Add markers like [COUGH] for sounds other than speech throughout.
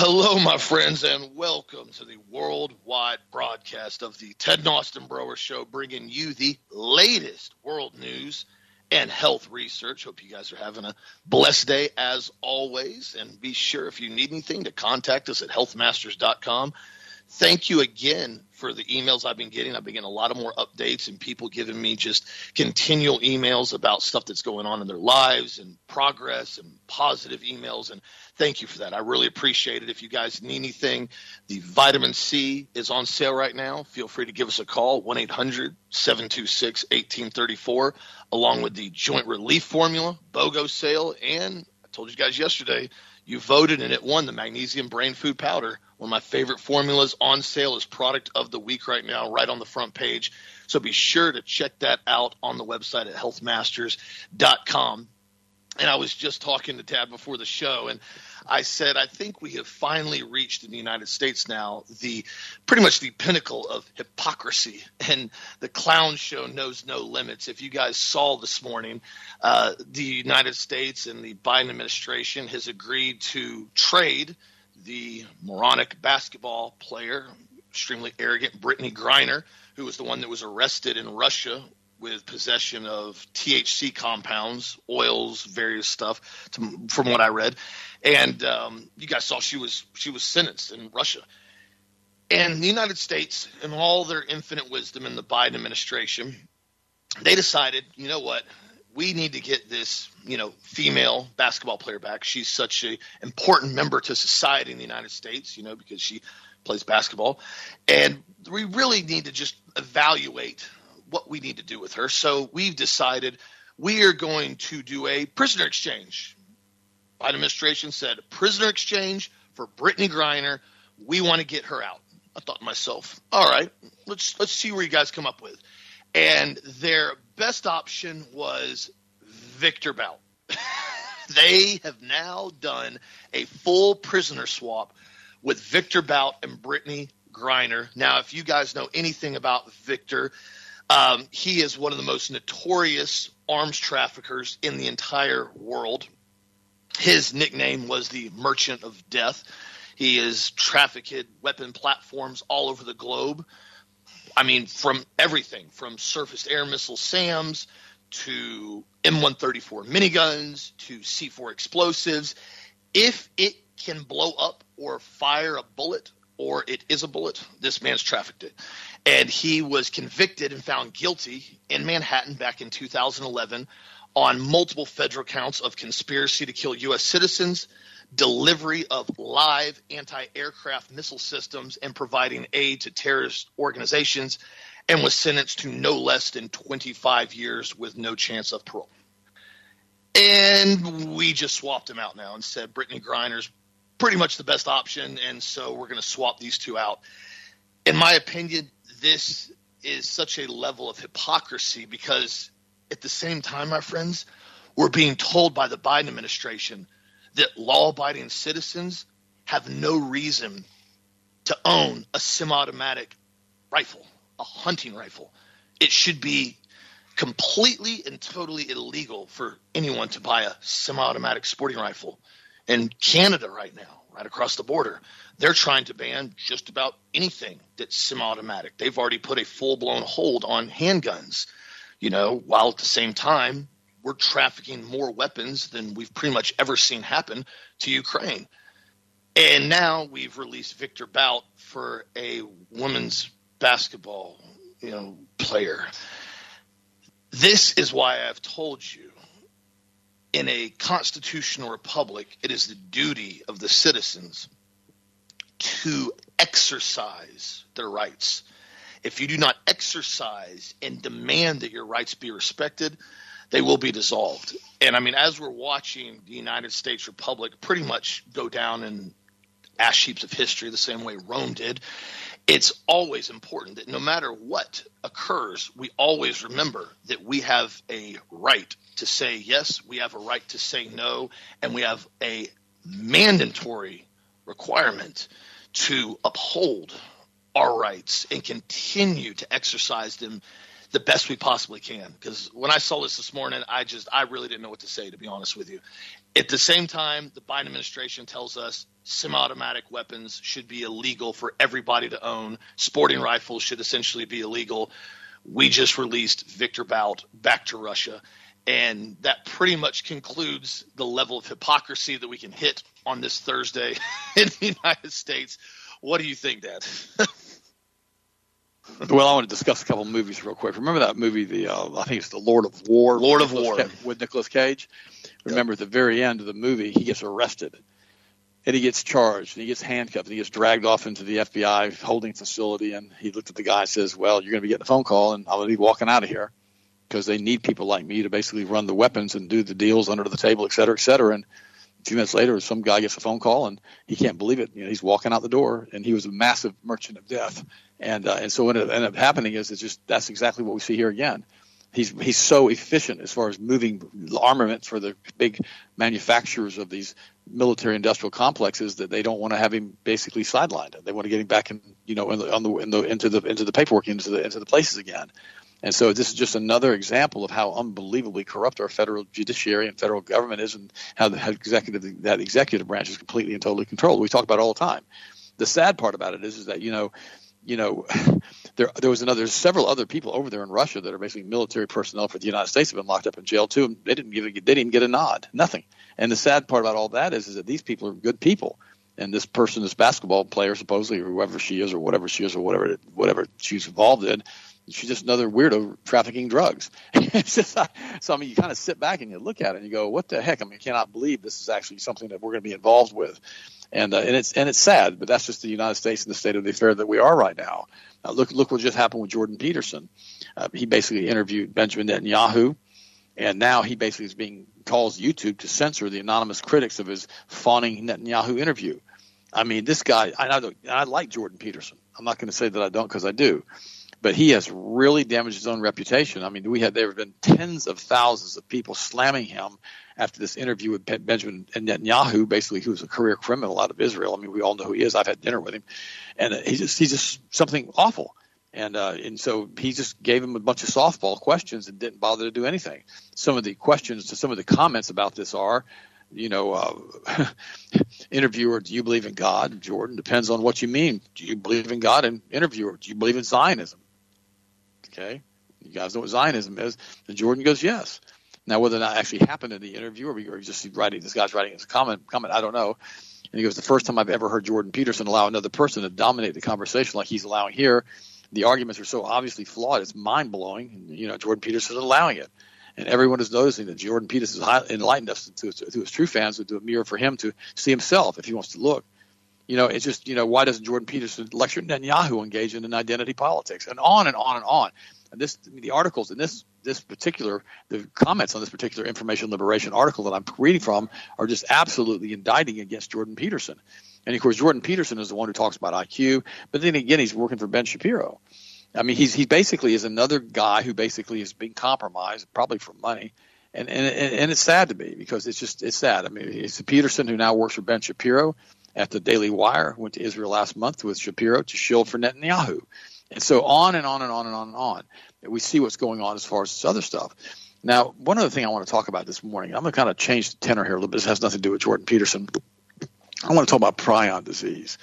hello, my friends, and welcome to the worldwide broadcast of the Ted Naustenbrower Show, bringing you the latest world news and health research. Hope you guys are having a blessed day as always. And be sure if you need anything to contact us at healthmasters.com. Thank you again for the emails I've been getting. I've been getting a lot of more updates and people giving me just continual emails about stuff that's going on in their lives and progress and positive emails. And thank you for that. I really appreciate it. If you guys need anything, the vitamin C is on sale right now. Feel free to give us a call 1 800 726 1834, along with the joint relief formula, BOGO sale. And I told you guys yesterday, you voted and it won the magnesium brain food powder one of my favorite formulas on sale is product of the week right now, right on the front page. So be sure to check that out on the website at healthmasters.com. And I was just talking to Tad before the show, and I said, I think we have finally reached in the United States now the pretty much the pinnacle of hypocrisy, and the clown show knows no limits. If you guys saw this morning, uh, the United States and the Biden administration has agreed to trade – the moronic basketball player, extremely arrogant Brittney Griner, who was the one that was arrested in Russia with possession of THC compounds, oils, various stuff, to, from what I read. And um, you guys saw she was she was sentenced in Russia. And the United States, in all their infinite wisdom in the Biden administration, they decided, you know what, we need to get this, you know, female basketball player back. She's such an important member to society in the United States, you know, because she plays basketball, and we really need to just evaluate what we need to do with her. So we've decided we are going to do a prisoner exchange. Biden administration said prisoner exchange for Brittney Griner. We want to get her out. I thought to myself, all right, let's let's see where you guys come up with. And their best option was Victor Bout. [LAUGHS] they have now done a full prisoner swap with Victor Bout and Brittney Griner. Now, if you guys know anything about Victor, um, he is one of the most notorious arms traffickers in the entire world. His nickname was the Merchant of Death. He has trafficked weapon platforms all over the globe. I mean, from everything from surface air missile SAMs to M134 miniguns to C4 explosives. If it can blow up or fire a bullet, or it is a bullet, this man's trafficked it. And he was convicted and found guilty in Manhattan back in 2011 on multiple federal counts of conspiracy to kill U.S. citizens, delivery of live anti aircraft missile systems, and providing aid to terrorist organizations, and was sentenced to no less than 25 years with no chance of parole. And we just swapped him out now and said Brittney Griner's pretty much the best option, and so we're going to swap these two out. In my opinion, this is such a level of hypocrisy because at the same time, my friends, we're being told by the Biden administration that law abiding citizens have no reason to own a semi automatic rifle, a hunting rifle. It should be completely and totally illegal for anyone to buy a semi automatic sporting rifle. In Canada, right now, right across the border, they're trying to ban just about anything that's semi automatic. They've already put a full blown hold on handguns, you know, while at the same time, we're trafficking more weapons than we've pretty much ever seen happen to Ukraine. And now we've released Victor Bout for a women's basketball, you know, player. This is why I've told you in a constitutional republic, it is the duty of the citizens to exercise their rights. If you do not exercise and demand that your rights be respected, they will be dissolved. And I mean, as we're watching the United States Republic pretty much go down in ash heaps of history the same way Rome did, it's always important that no matter what occurs, we always remember that we have a right to say yes, we have a right to say no, and we have a mandatory requirement to uphold our rights and continue to exercise them the best we possibly can. Because when I saw this this morning, I just I really didn't know what to say to be honest with you. At the same time, the Biden administration tells us semi-automatic weapons should be illegal for everybody to own. Sporting rifles should essentially be illegal. We just released Victor Bout back to Russia. And that pretty much concludes the level of hypocrisy that we can hit on this Thursday [LAUGHS] in the United States. What do you think, Dad? [LAUGHS] [LAUGHS] well, I want to discuss a couple of movies real quick. Remember that movie, the uh, I think it's the Lord of War. Lord of War with Nicolas Cage. Remember yep. at the very end of the movie, he gets arrested and he gets charged and he gets handcuffed and he gets dragged off into the FBI holding facility. And he looked at the guy and says, "Well, you're going to be getting a phone call, and I'll be walking out of here because they need people like me to basically run the weapons and do the deals under the table, et cetera, et cetera." And a few minutes later, some guy gets a phone call and he can't believe it. You know, he's walking out the door, and he was a massive merchant of death. And uh, and so what ended up happening is it's just that's exactly what we see here again. He's he's so efficient as far as moving armament for the big manufacturers of these military industrial complexes that they don't want to have him basically sidelined. They want to get him back in, you know, in the, the, in the into the into the paperwork into the into the places again. And so this is just another example of how unbelievably corrupt our federal judiciary and federal government is, and how the executive that executive branch is completely and totally controlled. We talk about all the time. The sad part about it is, is that you know, you know, [LAUGHS] there there was another several other people over there in Russia that are basically military personnel for the United States have been locked up in jail too, and they didn't give they didn't get a nod, nothing. And the sad part about all that is, is that these people are good people and this person, this basketball player, supposedly, or whoever she is, or whatever she is, or whatever whatever she's involved in, she's just another weirdo trafficking drugs. [LAUGHS] just, so I mean, you kind of sit back and you look at it and you go, "What the heck?" I mean, I cannot believe this is actually something that we're going to be involved with, and uh, and it's and it's sad, but that's just the United States and the state of the affair that we are right now. Uh, look look what just happened with Jordan Peterson. Uh, he basically interviewed Benjamin Netanyahu, and now he basically is being calls YouTube to censor the anonymous critics of his fawning Netanyahu interview. I mean, this guy, I, I, I like Jordan Peterson. I'm not going to say that I don't because I do but he has really damaged his own reputation. I mean, we had there have been tens of thousands of people slamming him after this interview with Benjamin Netanyahu, basically who's a career criminal out of Israel. I mean, we all know who he is. I've had dinner with him, and he's just he's just something awful. And uh, and so he just gave him a bunch of softball questions and didn't bother to do anything. Some of the questions some of the comments about this are, you know, uh, [LAUGHS] interviewer, do you believe in God? Jordan depends on what you mean. Do you believe in God? And interviewer, do you believe in Zionism? Okay, you guys know what Zionism is. And Jordan goes, yes. Now, whether that actually happened in the interview or, or just writing, this guy's writing his comment, comment, I don't know. And he goes, the first time I've ever heard Jordan Peterson allow another person to dominate the conversation like he's allowing here, the arguments are so obviously flawed, it's mind blowing. You know, Jordan Peterson is allowing it. And everyone is noticing that Jordan Peterson has enlightened us to, to, to his true fans, to a mirror for him to see himself if he wants to look. You know, it's just, you know, why doesn't Jordan Peterson lecture Netanyahu engage in an identity politics? And on and on and on. And this, the articles in this this particular, the comments on this particular information liberation article that I'm reading from are just absolutely indicting against Jordan Peterson. And of course, Jordan Peterson is the one who talks about IQ, but then again, he's working for Ben Shapiro. I mean, he's he basically is another guy who basically is being compromised, probably for money. And, and and it's sad to me because it's just it's sad. I mean, it's Peterson who now works for Ben Shapiro at the Daily Wire, went to Israel last month with Shapiro to shield for Netanyahu. And so on and on and on and on and on. We see what's going on as far as this other stuff. Now, one other thing I want to talk about this morning, I'm going to kind of change the tenor here a little bit. This has nothing to do with Jordan Peterson. I want to talk about prion disease.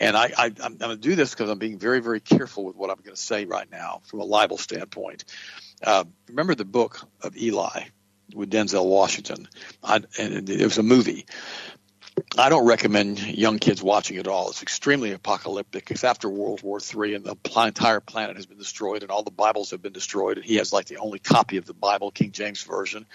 And I, I, am going to do this because I'm being very, very careful with what I'm going to say right now from a libel standpoint. Uh, remember the book of Eli with Denzel Washington? I, and it was a movie. I don't recommend young kids watching it at all. It's extremely apocalyptic. It's after World War III, and the entire planet has been destroyed, and all the Bibles have been destroyed. And he has like the only copy of the Bible, King James version,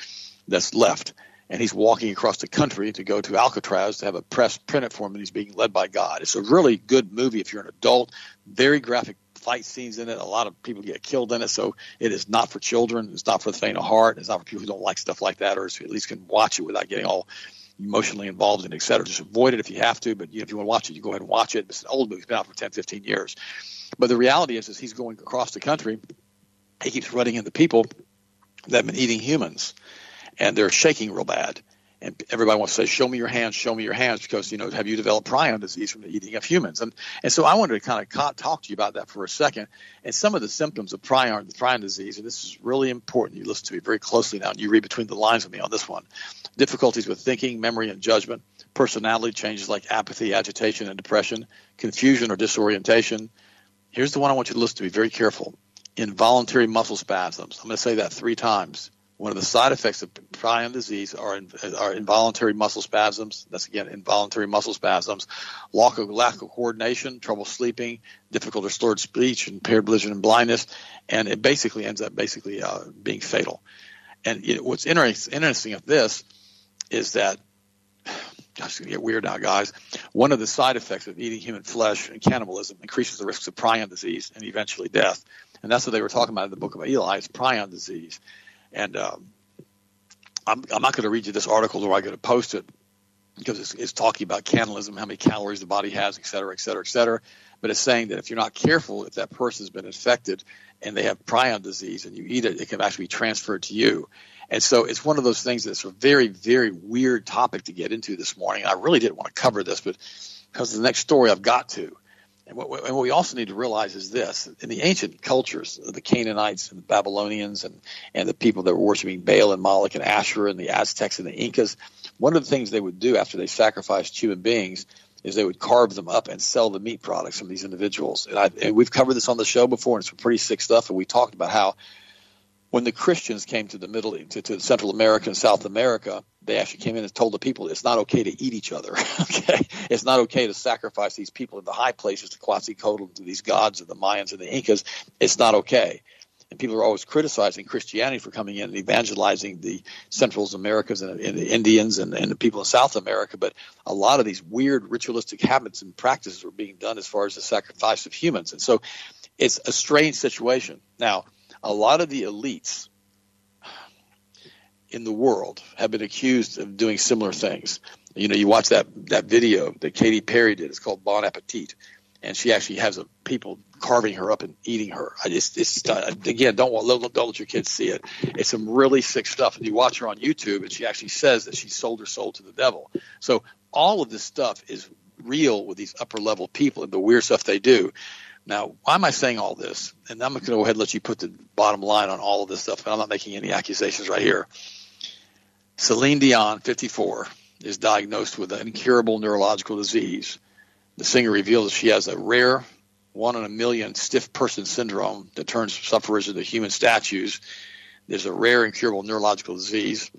that's left. And he's walking across the country to go to Alcatraz to have a press print it for him, and he's being led by God. It's a really good movie if you're an adult. Very graphic fight scenes in it. A lot of people get killed in it, so it is not for children. It's not for the faint of heart. It's not for people who don't like stuff like that, or at least can watch it without getting all emotionally involved in, et cetera. Just avoid it if you have to, but you know, if you want to watch it, you go ahead and watch it. It's an old movie. It's been out for 10, 15 years. But the reality is, is he's going across the country. He keeps running into people that have been eating humans, and they're shaking real bad. And everybody wants to say, "Show me your hands, show me your hands," because you know, have you developed prion disease from the eating of humans? And and so I wanted to kind of talk to you about that for a second, and some of the symptoms of prion, the prion disease. And this is really important. You listen to me very closely now, and you read between the lines with me on this one difficulties with thinking, memory, and judgment, personality changes like apathy, agitation, and depression, confusion or disorientation. Here's the one I want you to listen to. Be very careful. Involuntary muscle spasms. I'm going to say that three times. One of the side effects of prion disease are, are involuntary muscle spasms. That's again involuntary muscle spasms, lack of, lack of coordination, trouble sleeping, difficult or slurred speech, impaired vision and blindness, and it basically ends up basically uh, being fatal. And it, what's interesting, interesting of this is that [SIGHS] gosh, gonna get weird now, guys. One of the side effects of eating human flesh and cannibalism increases the risks of prion disease and eventually death. And that's what they were talking about in the book of Eli. It's prion disease. And um, I'm, I'm not going to read you this article, or I'm going to post it because it's, it's, talking about cannibalism, how many calories the body has, et cetera, et cetera, et cetera. But it's saying that if you're not careful, if that person's been infected and they have prion disease and you eat it, it can actually be transferred to you. And so it's one of those things that's a very, very weird topic to get into this morning. I really didn't want to cover this, but because the next story I've got to. And what, and what, we also need to realize is this: in the ancient cultures, the Canaanites and the Babylonians and, and the people that were worshiping Baal and Moloch and Asherah and the Aztecs and the Incas, one of the things they would do after they sacrificed human beings is they would carve them up and sell the meat products from these individuals. And, I, and we've covered this on the show before, and it's pretty sick stuff. And we talked about how when the Christians came to the Middle to, to Central America and South America, they actually came in and told the people it's not okay to eat each other. [LAUGHS] okay, it's not okay to sacrifice these people in the high places to Quetzalcoatl to these gods of the Mayans and the Incas. It's not okay. And people are always criticizing Christianity for coming in and evangelizing the Central Americas and, and the Indians and, and the people in South America. But a lot of these weird ritualistic habits and practices were being done as far as the sacrifice of humans. And so it's a strange situation. Now, a lot of the elites in the world have been accused of doing similar things. You know, you watch that that video that Katy Perry did. It's called Bon Appetit, and she actually has a, people carving her up and eating her. I just, it's again, don't don't, don't let your kids see it. It's some really sick stuff. And you watch her on YouTube, and she actually says that she sold her soul to the devil. So all of this stuff is real with these upper level people and the weird stuff they do. Now, why am I saying all this? And I'm going to go ahead and let you put the bottom line on all of this stuff, but I'm not making any accusations right here. Celine Dion, 54, is diagnosed with an incurable neurological disease. The singer revealed that she has a rare one in a million stiff person syndrome that turns sufferers into human statues. There's a rare incurable neurological disease,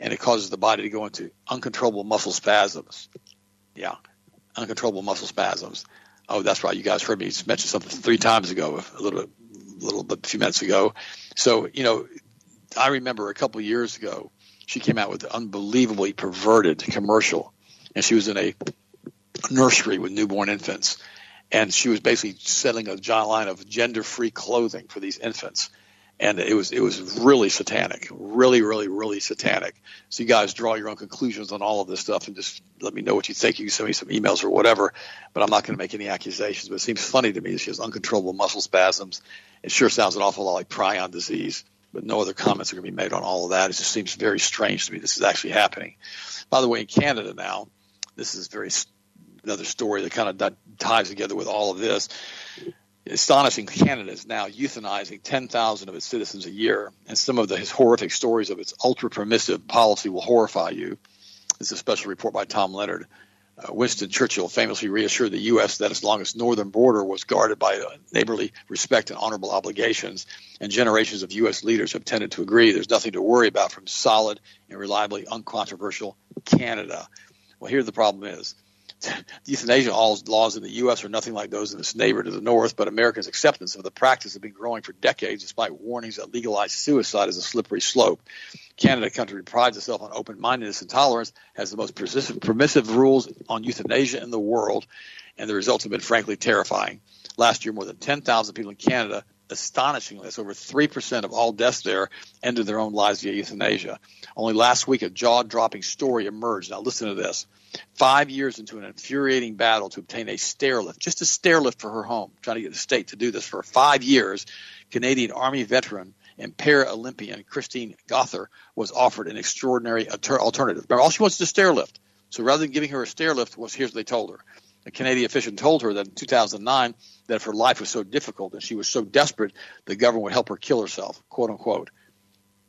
and it causes the body to go into uncontrollable muscle spasms. Yeah, uncontrollable muscle spasms. Oh, that's right. You guys heard me mention something three times ago, a little bit, a little bit, a few minutes ago. So, you know, I remember a couple of years ago, she came out with an unbelievably perverted commercial, and she was in a nursery with newborn infants, and she was basically selling a line of gender-free clothing for these infants and it was it was really satanic, really, really, really satanic. So you guys draw your own conclusions on all of this stuff, and just let me know what you think. You can send me some emails or whatever, but I'm not going to make any accusations. But it seems funny to me she has uncontrollable muscle spasms. It sure sounds an awful lot like prion disease, but no other comments are going to be made on all of that. It just seems very strange to me. This is actually happening. By the way, in Canada now, this is very another story that kind of ties together with all of this astonishing Canada is now euthanizing 10,000 of its citizens a year, and some of the horrific stories of its ultra permissive policy will horrify you. This is a special report by Tom Leonard. Uh, Winston Churchill famously reassured the U.S. that as long as northern border was guarded by uh, neighborly respect and honorable obligations, and generations of U.S. leaders have tended to agree, there's nothing to worry about from solid and reliably uncontroversial Canada. Well, here the problem is [LAUGHS] euthanasia laws in the U.S. are nothing like those in its neighbor to the north, but Americans' acceptance of the practice has been growing for decades despite warnings that legalized suicide is a slippery slope. Canada, a country that prides itself on open mindedness and tolerance, has the most permissive rules on euthanasia in the world, and the results have been frankly terrifying. Last year, more than 10,000 people in Canada astonishingly, that's over 3% of all deaths there ended their own lives via euthanasia. Only last week, a jaw dropping story emerged. Now, listen to this. Five years into an infuriating battle to obtain a stair lift, just a stair lift for her home, trying to get the state to do this for five years, Canadian Army veteran and para Olympian Christine Gauthier was offered an extraordinary alternative. Remember, all she wants is a stair lift. So rather than giving her a stair lift, was here's what they told her. A Canadian official told her that in 2009 that if her life was so difficult and she was so desperate, the government would help her kill herself, quote unquote.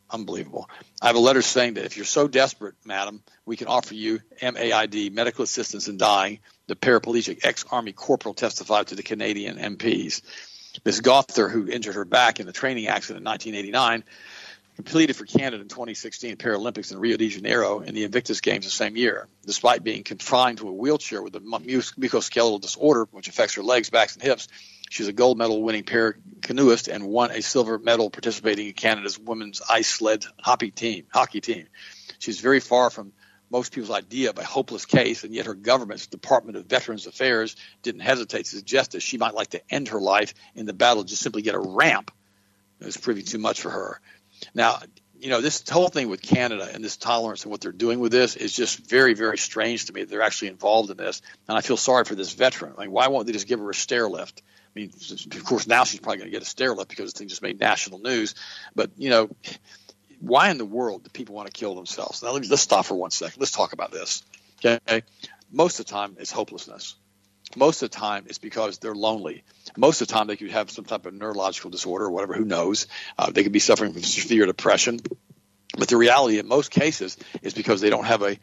Unbelievable. I have a letter saying that if you're so desperate, madam, we can offer you MAID, medical assistance in dying. The paraplegic ex Army corporal testified to the Canadian MPs. Ms. Gauthier, who injured her back in the training accident in 1989, completed for Canada in 2016 Paralympics in Rio de Janeiro in the Invictus Games the same year. Despite being confined to a wheelchair with a musculoskeletal disorder, which affects her legs, backs, and hips, she's a gold medal winning para canoeist and won a silver medal participating in Canada's women's ice sled hockey team. Hockey team. She's very far from most people's idea of a hopeless case, and yet her government's Department of Veterans Affairs didn't hesitate to suggest that she might like to end her life in the battle, just simply get a ramp. It was proving too much for her. Now, you know, this whole thing with Canada and this tolerance and what they're doing with this is just very, very strange to me. They're actually involved in this, and I feel sorry for this veteran. I mean, why won't they just give her a stair lift? I mean, of course, now she's probably going to get a stair lift because the thing just made national news. But you know, why in the world do people want to kill themselves? Now, let me, let's stop for one second. Let's talk about this. Okay, most of the time it's hopelessness. Most of the time it's because they're lonely. Most of the time they could have some type of neurological disorder or whatever. Who knows? Uh, they could be suffering from severe depression. But the reality in most cases is because they don't have a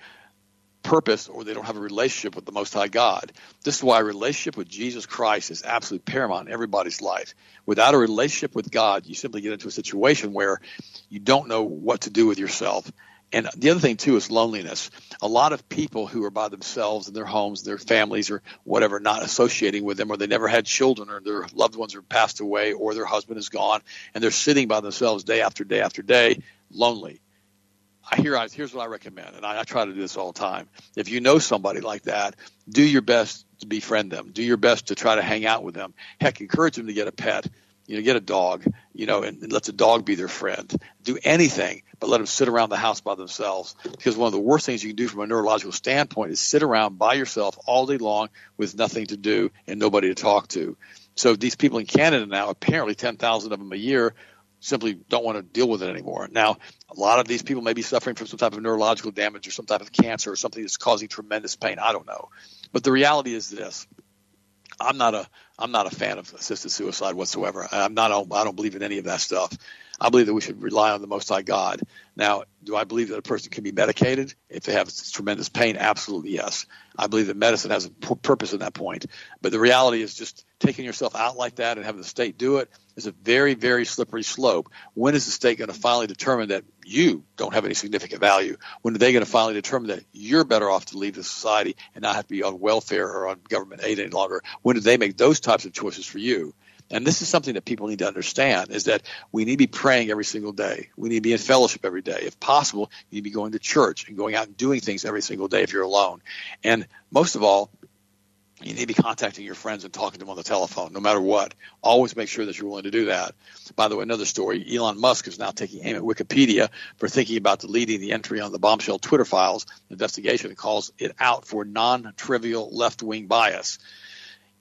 purpose or they don't have a relationship with the Most High God. This is why a relationship with Jesus Christ is absolutely paramount in everybody's life. Without a relationship with God, you simply get into a situation where you don't know what to do with yourself. And the other thing too is loneliness. A lot of people who are by themselves in their homes, their families, or whatever, not associating with them, or they never had children, or their loved ones are passed away, or their husband is gone, and they're sitting by themselves day after day after day, lonely I hear I, here's what I recommend, and I, I try to do this all the time. If you know somebody like that, do your best to befriend them. Do your best to try to hang out with them. Heck, encourage them to get a pet. You know, get a dog. You know, and, and let the dog be their friend. Do anything, but let them sit around the house by themselves. Because one of the worst things you can do from a neurological standpoint is sit around by yourself all day long with nothing to do and nobody to talk to. So these people in Canada now, apparently 10,000 of them a year, simply don't want to deal with it anymore. Now, a lot of these people may be suffering from some type of neurological damage or some type of cancer or something that's causing tremendous pain. I don't know. But the reality is this. I'm not a I'm not a fan of assisted suicide whatsoever. I'm not I don't believe in any of that stuff. I believe that we should rely on the Most High God. Now, do I believe that a person can be medicated if they have tremendous pain? Absolutely, yes. I believe that medicine has a purpose at that point. But the reality is just taking yourself out like that and having the state do it is a very, very slippery slope. When is the state going to finally determine that you don't have any significant value? When are they going to finally determine that you're better off to leave the society and not have to be on welfare or on government aid any longer? When do they make those types of choices for you? And this is something that people need to understand is that we need to be praying every single day. We need to be in fellowship every day. If possible, you need to be going to church and going out and doing things every single day if you're alone. And most of all, you need to be contacting your friends and talking to them on the telephone, no matter what. Always make sure that you're willing to do that. By the way, another story Elon Musk is now taking aim at Wikipedia for thinking about deleting the entry on the bombshell Twitter files investigation and calls it out for non trivial left wing bias.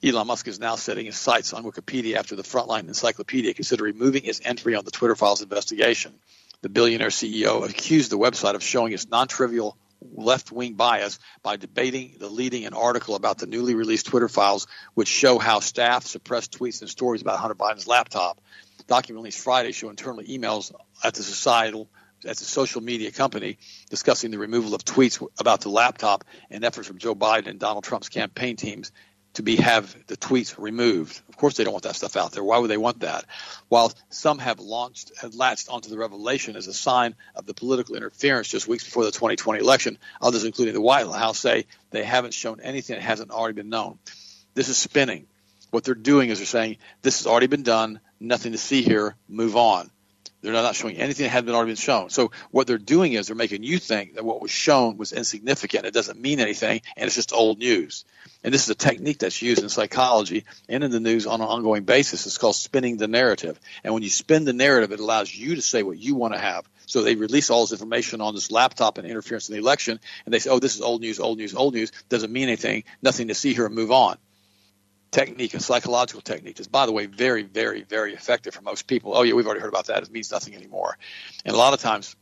Elon Musk is now setting his sights on Wikipedia after the Frontline Encyclopedia considered removing its entry on the Twitter files investigation. The billionaire CEO accused the website of showing its non trivial left wing bias by debating the leading an article about the newly released Twitter files, which show how staff suppressed tweets and stories about Hunter Biden's laptop. Document released Friday show internal emails at the societal at the social media company discussing the removal of tweets about the laptop and efforts from Joe Biden and Donald Trump's campaign teams to be have the tweets removed. Of course, they don't want that stuff out there. Why would they want that? While some have launched have latched onto the revelation as a sign of the political interference just weeks before the 2020 election, others, including the White House, say they haven't shown anything that hasn't already been known. This is spinning. What they're doing is they're saying this has already been done, nothing to see here, move on. They're not showing anything that hadn't already been shown. So what they're doing is they're making you think that what was shown was insignificant. It doesn't mean anything, and it's just old news. And this is a technique that's used in psychology and in the news on an ongoing basis. It's called spinning the narrative. And when you spin the narrative, it allows you to say what you want to have. So they release all this information on this laptop and interference in the election, and they say, "Oh, this is old news, old news, old news." Doesn't mean anything. Nothing to see here, move on technique, a psychological technique, is by the way very, very, very effective for most people. Oh yeah, we've already heard about that. It means nothing anymore. And a lot of times,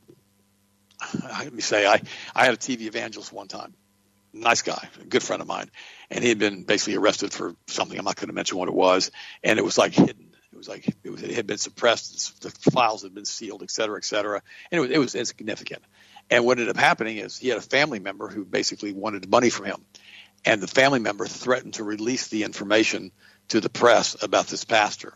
[SIGHS] let me say, I I had a TV evangelist one time, nice guy, a good friend of mine, and he had been basically arrested for something. I'm not going to mention what it was, and it was like hidden. It was like it, was, it had been suppressed, the files had been sealed, et cetera, et cetera, and it was, it was insignificant. And what ended up happening is he had a family member who basically wanted money from him, and the family member threatened to release the information to the press about this pastor.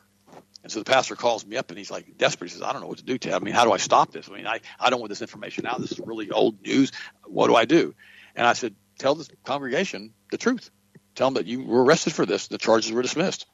And so the pastor calls me up and he's like desperate. He says, I don't know what to do, Ted. I mean, how do I stop this? I mean, I, I don't want this information out. This is really old news. What do I do? And I said, tell the congregation the truth. Tell them that you were arrested for this. The charges were dismissed.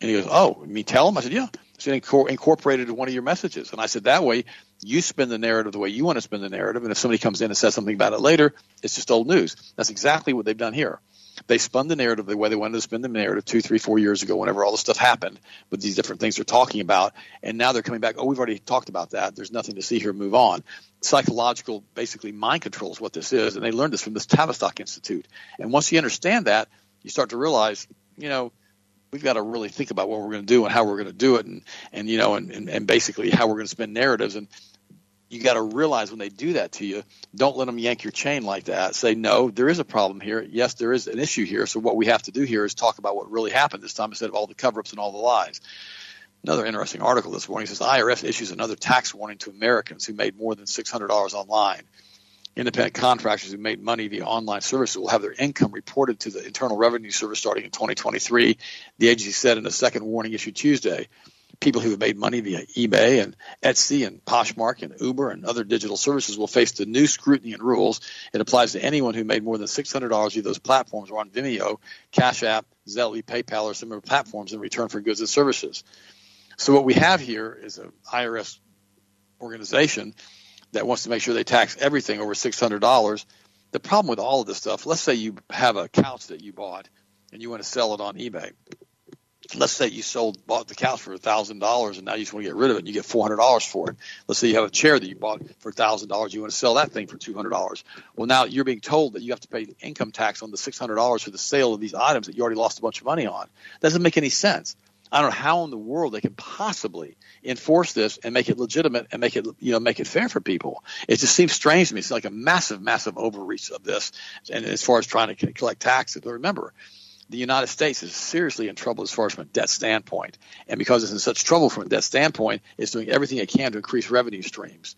And he goes, oh, me tell them? I said, yeah. It's incorporated in one of your messages. And I said, that way you spin the narrative the way you want to spin the narrative. And if somebody comes in and says something about it later, it's just old news. That's exactly what they've done here. They spun the narrative the way they wanted to spin the narrative two, three, four years ago, whenever all this stuff happened, with these different things they're talking about. And now they're coming back, oh, we've already talked about that. There's nothing to see here. Move on. Psychological, basically, mind control is what this is. And they learned this from this Tavistock Institute. And once you understand that, you start to realize, you know, we've got to really think about what we're going to do and how we're going to do it and, and you know, and, and, and basically how we're going to spin narratives. And you got to realize when they do that to you, don't let them yank your chain like that. Say, no, there is a problem here. Yes, there is an issue here. So what we have to do here is talk about what really happened this time instead of all the cover-ups and all the lies. Another interesting article this morning says IRS issues another tax warning to Americans who made more than $600 online. Independent contractors who made money via online services will have their income reported to the Internal Revenue Service starting in 2023. The agency said in a second warning issued Tuesday people who have made money via eBay and Etsy and Poshmark and Uber and other digital services will face the new scrutiny and rules. It applies to anyone who made more than $600 via those platforms or on Venmo, Cash App, Zelle, PayPal, or similar platforms in return for goods and services. So what we have here is an IRS organization that wants to make sure they tax everything over $600. The problem with all of this stuff, let's say you have a couch that you bought and you want to sell it on eBay let's say you sold bought the couch for a thousand dollars and now you just want to get rid of it and you get four hundred dollars for it. Let's say you have a chair that you bought for a thousand dollars, you want to sell that thing for two hundred dollars. Well now you're being told that you have to pay income tax on the six hundred dollars for the sale of these items that you already lost a bunch of money on. Doesn't make any sense. I don't know how in the world they can possibly enforce this and make it legitimate and make it you know make it fair for people. It just seems strange to me. It's like a massive, massive overreach of this, and as far as trying to collect taxes. But remember, the United States is seriously in trouble as far as from a debt standpoint. And because it's in such trouble from a debt standpoint, it's doing everything it can to increase revenue streams.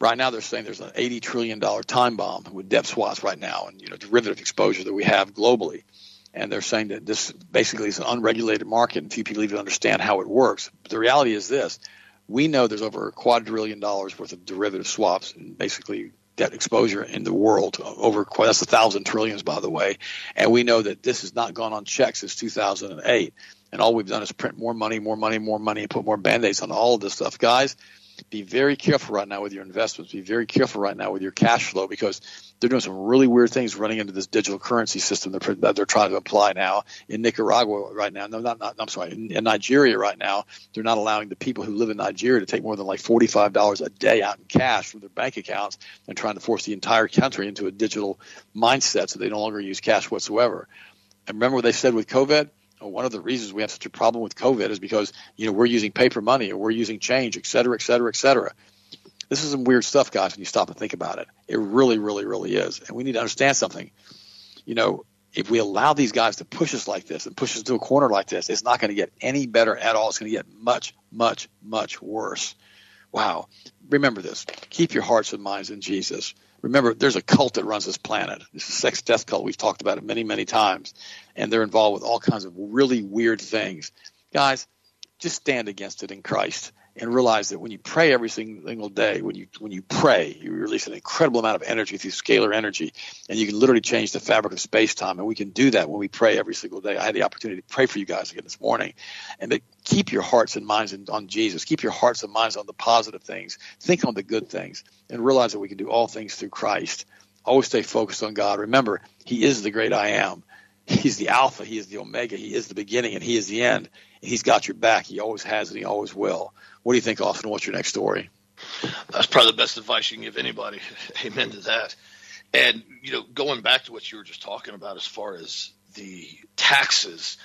Right now, they're saying there's an $80 trillion time bomb with debt swaps right now and you know derivative exposure that we have globally. And they're saying that this basically is an unregulated market and few people even understand how it works. But the reality is this. We know there's over a quadrillion dollars worth of derivative swaps and basically debt exposure in the world over that's a thousand trillions by the way. And we know that this has not gone on check since 2008 and all we've done is print more money more money more money and put more band-aids on all of this stuff. Guys be very careful right now with your investments. Be very careful right now with your cash flow because they're doing some really weird things running into this digital currency system that they're trying to apply now in Nicaragua right now. No, not, not I'm sorry, in, in, Nigeria right now. They're not allowing the people who live in Nigeria to take more than like $45 a day out in cash from their bank accounts and trying to force the entire country into a digital mindset so they no longer use cash whatsoever. And remember what they said with COVID? One of the reasons we have such a problem with COVID is because you know we're using paper money or we're using change, et cetera, et cetera, et cetera. This is some weird stuff, guys. When you stop and think about it, it really, really, really is. And we need to understand something. You know, if we allow these guys to push us like this and push us to a corner like this, it's not going to get any better at all. It's going to get much, much, much worse. Wow. Remember this. Keep your hearts and minds in Jesus. Remember, there's a cult that runs this planet. This is a sex death cult. We've talked about it many, many times. And they're involved with all kinds of really weird things. Guys, just stand against it in Christ and realize that when you pray every single day, when you when you pray, you release an incredible amount of energy through scalar energy, and you can literally change the fabric of space time. And we can do that when we pray every single day. I had the opportunity to pray for you guys again this morning, and to keep your hearts and minds on Jesus. Keep your hearts and minds on the positive things. Think on the good things, and realize that we can do all things through Christ. Always stay focused on God. Remember, He is the great I am. He's the Alpha. He is the Omega. He is the beginning, and He is the end. And He's got your back. He always has, and He always will. What do you think, Austin? What's your next story? That's probably the best advice you can give anybody. [LAUGHS] Amen to that. And you know, going back to what you were just talking about as far as the taxes,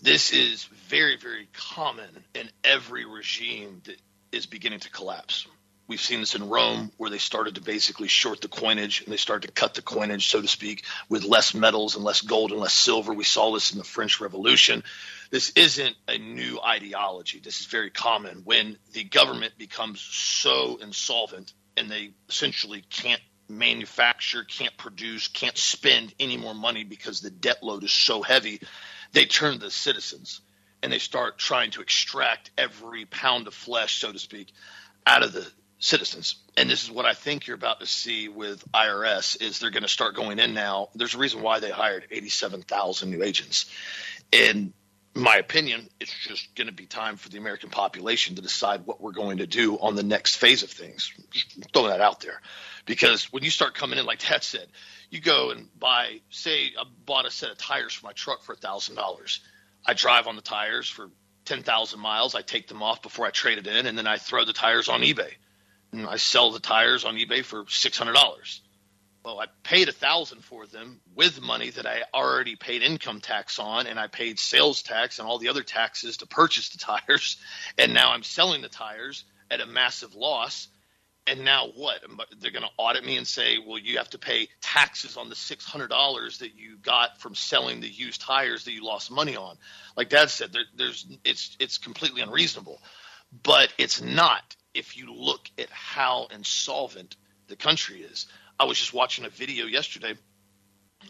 this is very, very common in every regime that is beginning to collapse. We've seen this in Rome, where they started to basically short the coinage and they started to cut the coinage, so to speak, with less metals and less gold and less silver. We saw this in the French Revolution. This isn't a new ideology. This is very common when the government becomes so insolvent and they essentially can't manufacture, can't produce, can't spend any more money because the debt load is so heavy, they turn to the citizens and they start trying to extract every pound of flesh, so to speak, out of the citizens. And this is what I think you're about to see with IRS is they're going to start going in now. There's a reason why they hired 87,000 new agents. In my opinion, it's just going to be time for the American population to decide what we're going to do on the next phase of things. Just throw that out there. Because when you start coming in, like Ted said, you go and buy, say, I bought a set of tires for my truck for $1,000. I drive on the tires for 10,000 miles. I take them off before I trade it in, and then I throw the tires on eBay. And I sell the tires on eBay for $600. Well, I paid a thousand for them with money that I already paid income tax on, and I paid sales tax and all the other taxes to purchase the [LAUGHS] tires. And now I'm selling the tires at a massive loss. And now what? They're going to audit me and say, well, you have to pay taxes on the $600 that you got from selling the used tires that you lost money on. Like Dad said, there, there's it's it's completely unreasonable, but it's not if you look at how insolvent the country is. I was just watching a video yesterday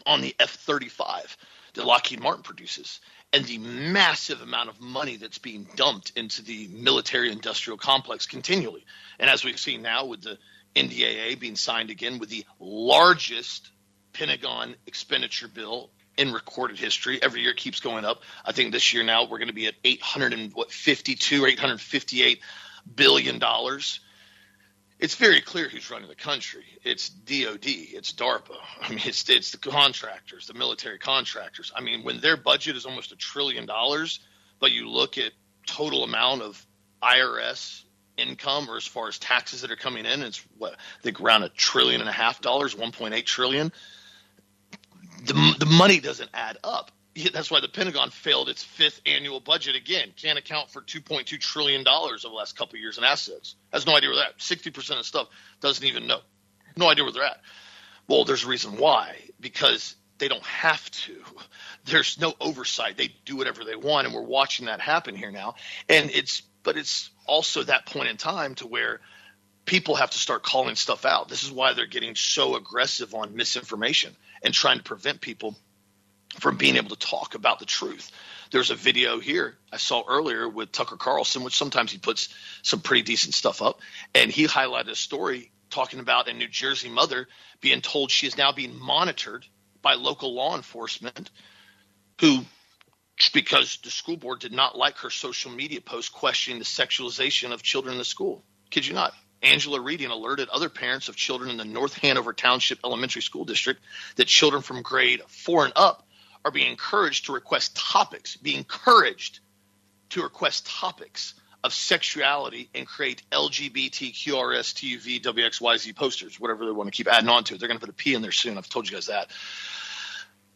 on the F 35 that Lockheed Martin produces and the massive amount of money that's being dumped into the military industrial complex continually. And as we've seen now with the NDAA being signed again with the largest Pentagon expenditure bill in recorded history. Every year it keeps going up. I think this year now we're going to be at 852 or 858 billion dollars. It's very clear who's running the country. It's DOD, it's DARPA. [LAUGHS] I mean, it's it's the contractors, the military contractors. I mean, when their budget is almost a trillion dollars, but you look at total amount of IRS income or as far as taxes that are coming in, it's what I think around a trillion and a half dollars, 1.8 trillion. The the money doesn't add up that's why the Pentagon failed its fifth annual budget again. Can't account for 2.2 trillion dollars over the last couple of years in assets. Has no idea where that. 60 percent of stuff doesn't even know. No idea where they're at. Well, there's a reason why. Because they don't have to. [LAUGHS] There's no oversight. They do whatever they want, and we're watching that happen here now. And it's, but it's also that point in time to where people have to start calling stuff out. This is why they're getting so aggressive on misinformation and trying to prevent people from being able to talk about the truth. There's a video here I saw earlier with Tucker Carlson, which sometimes he puts some pretty decent stuff up, and he highlighted a story talking about a New Jersey mother being told she is now being monitored by local law enforcement who because the school board did not like her social media post questioning the sexualization of children in the school. Kid you not. Angela Reading alerted other parents of children in the North Hanover Township Elementary School District that children from grade four and up are being encouraged to request topics, be encouraged to request topics of sexuality and create LGBTQRSTUV posters, whatever they want to keep adding on to it. They're going to put a P in there soon. I've told you guys that.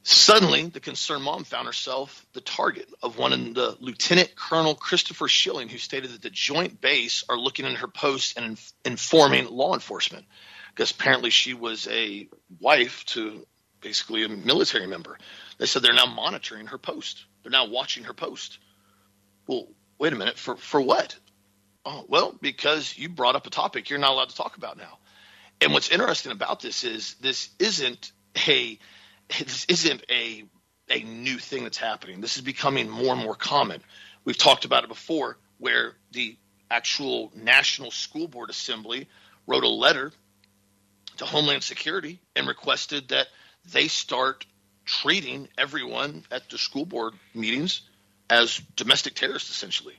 Suddenly, the concerned mom found herself the target of one of the Lieutenant Colonel Christopher Schilling, who stated that the joint base are looking in her post and informing law enforcement because apparently she was a wife to basically a military member. They said they're now monitoring her post. They're now watching her post. Well, wait a minute. For for what? Oh, well, because you brought up a topic you're not allowed to talk about now. And what's interesting about this is this isn't a this isn't a a new thing that's happening. This is becoming more and more common. We've talked about it before, where the actual National School Board Assembly wrote a letter to Homeland Security and requested that they start treating everyone at the school board meetings as domestic terrorists, essentially.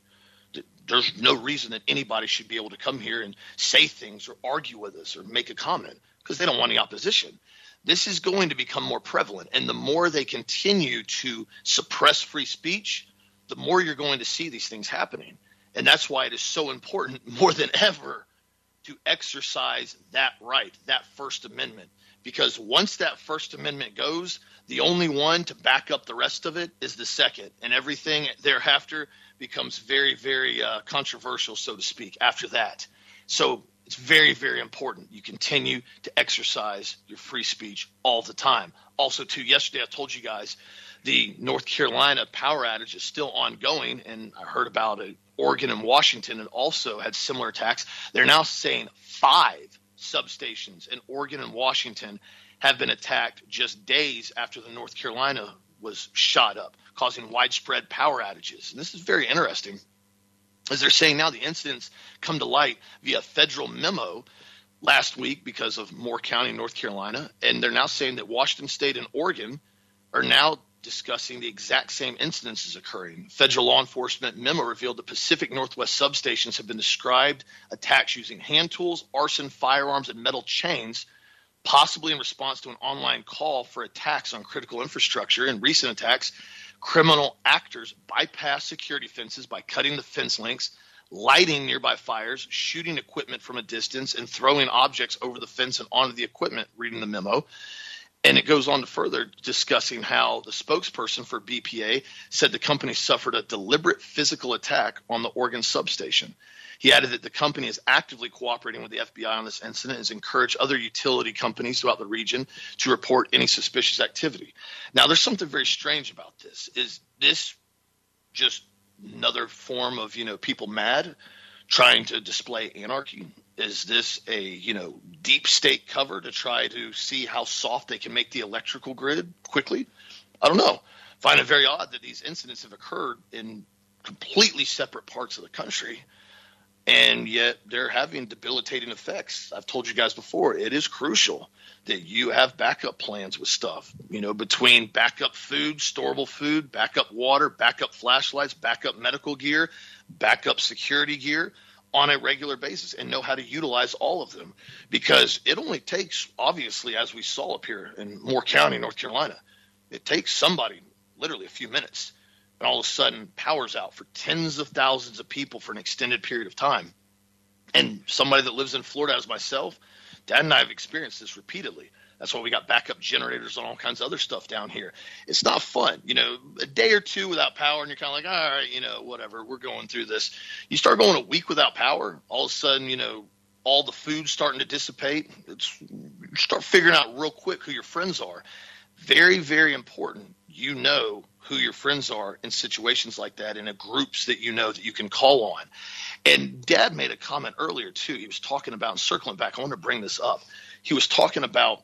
There's no reason that anybody should be able to come here and say things or argue with us or make a comment because they don't want any opposition. This is going to become more prevalent. And the more they continue to suppress free speech, the more you're going to see these things happening. And that's why it is so important [LAUGHS] more than ever to exercise that right, that First Amendment. Because once that First Amendment goes, the only one to back up the rest of it is the second, and everything thereafter becomes very, very uh, controversial, so to speak, after that. So it's very, very important you continue to exercise your free speech all the time. Also, too, yesterday I told you guys the North Carolina power outage is still ongoing, and I heard about it. Oregon and Washington and also had similar attacks. They're now saying five substations in Oregon and Washington have been attacked just days after the North Carolina was shot up, causing widespread power outages. And this is very interesting, as they're saying now the incidents come to light via federal memo last week because of Moore County, North Carolina, and they're now saying that Washington State and Oregon are now discussing the exact same incidences occurring. Federal law enforcement memo revealed that Pacific Northwest substations have been described attacks using hand tools, arson, firearms, and metal chains possibly in response to an online call for attacks on critical infrastructure. In recent attacks, criminal actors bypass security fences by cutting the fence links, lighting nearby fires, shooting equipment from a distance, and throwing objects over the fence and onto the equipment, reading the memo. And it goes on to further discussing how the spokesperson for BPA said the company suffered a deliberate physical attack on the Oregon substation. He added that the company is actively cooperating with the FBI on this incident and has encouraged other utility companies throughout the region to report any suspicious activity. Now, there's something very strange about this. Is this just another form of, you know, people mad trying to display anarchy? Is this a, you know, deep state cover to try to see how soft they can make the electrical grid quickly? I don't know. Find it very odd that these incidents have occurred in completely separate parts of the country and yet they're having debilitating effects. I've told you guys before, it is crucial that you have backup plans with stuff, you know, between backup food, storable food, backup water, backup flashlights, backup medical gear, backup security gear on a regular basis and know how to utilize all of them because it only takes, obviously, as we saw up here in Moore County, North Carolina, it takes somebody literally a few minutes and all of a sudden power's out for tens of thousands of people for an extended period of time. And somebody that lives in Florida as myself, Dad and I have experienced this repeatedly. That's why we got backup generators and all kinds of other stuff down here. It's not fun, you know. A day or two without power, and you're kind of like, all right, you know, whatever. We're going through this. You start going a week without power, all of a sudden, you know, all the food's starting to dissipate. It's you start figuring out real quick who your friends are. Very, very important. You know who your friends are in situations like that in a groups that you know that you can call on. And dad made a comment earlier too. He was talking about and circling back. I want to bring this up. He was talking about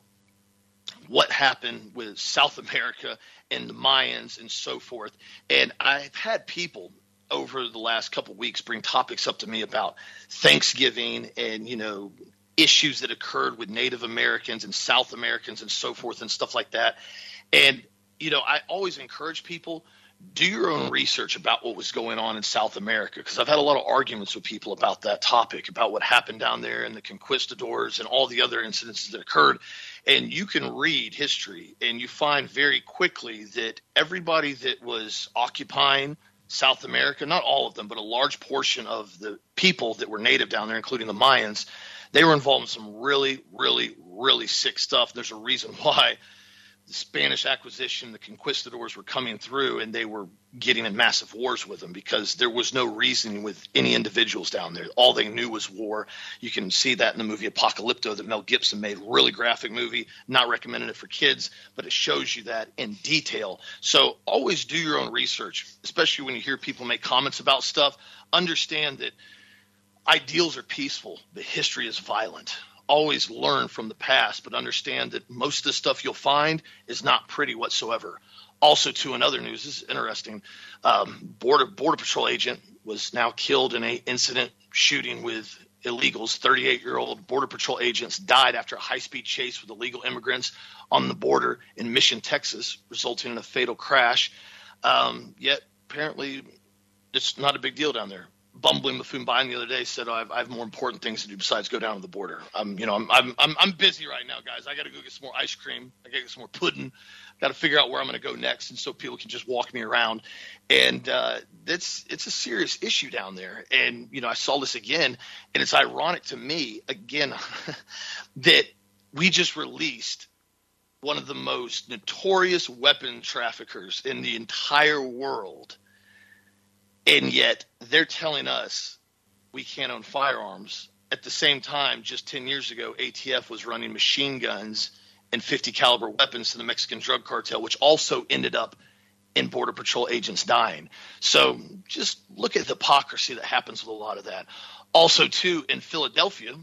what happened with South America and the Mayans and so forth. And I've had people over the last couple weeks bring topics up to me about Thanksgiving and you know issues that occurred with Native Americans and South Americans and so forth and stuff like that. And you know, I always encourage people do your own research about what was going on in South America because I've had a lot of arguments with people about that topic, about what happened down there and the conquistadors and all the other incidences that occurred. And you can read history and you find very quickly that everybody that was occupying South America, not all of them, but a large portion of the people that were native down there, including the Mayans, they were involved in some really, really, really sick stuff. There's a reason [LAUGHS] why the Spanish acquisition, the conquistadors were coming through and they were getting in massive wars with them because there was no reasoning with any individuals down there. All they knew was war. You can see that in the movie Apocalypto that Mel Gibson made. Really graphic movie. Not recommending it for kids, but it shows you that in detail. So always do your own research, especially when you hear people make comments about stuff. Understand that ideals are peaceful, but history is violent always learn from the past, but understand that most of the stuff you'll find is not pretty whatsoever. Also, to another news, this is interesting. Um, border border patrol agent was now killed in a incident shooting with illegals. 38 year old border patrol agents died after a high speed chase with illegal immigrants on the border in Mission, Texas, resulting in a fatal crash. Um, yet apparently, it's not a big deal down there bumbling Biden the other day said, oh, I, have, I, have, more important things to do besides go down to the border. I'm, you know, I'm, I'm, I'm, busy right now, guys. I got to go get some more ice cream. I got to get some more pudding. Got to figure out where I'm going to go next, and so people can just walk me around. And uh, it's it's a serious issue down there. And you know, I saw this again, and it's ironic to me again [LAUGHS] that we just released one of the most notorious weapon traffickers in the entire world and yet they're telling us we can't own firearms. At the same time, just 10 years ago, ATF was running machine guns and 50 caliber weapons to the Mexican drug cartel, which also ended up in Border Patrol agents dying. So just look at the hypocrisy that happens with a lot of that. Also, too, in Philadelphia,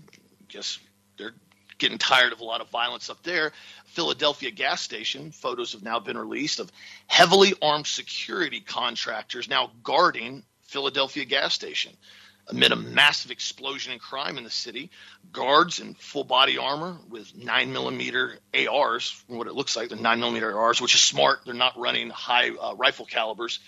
guess they're getting tired of a lot of violence up there. Philadelphia gas station, photos have now been released of heavily armed security contractors now guarding Philadelphia gas station. Amid a massive explosion in crime in the city, guards in full body armor with 9 millimeter ARs, what it looks like, the 9 millimeter ARs, which is smart. They're not running high uh, rifle calibers,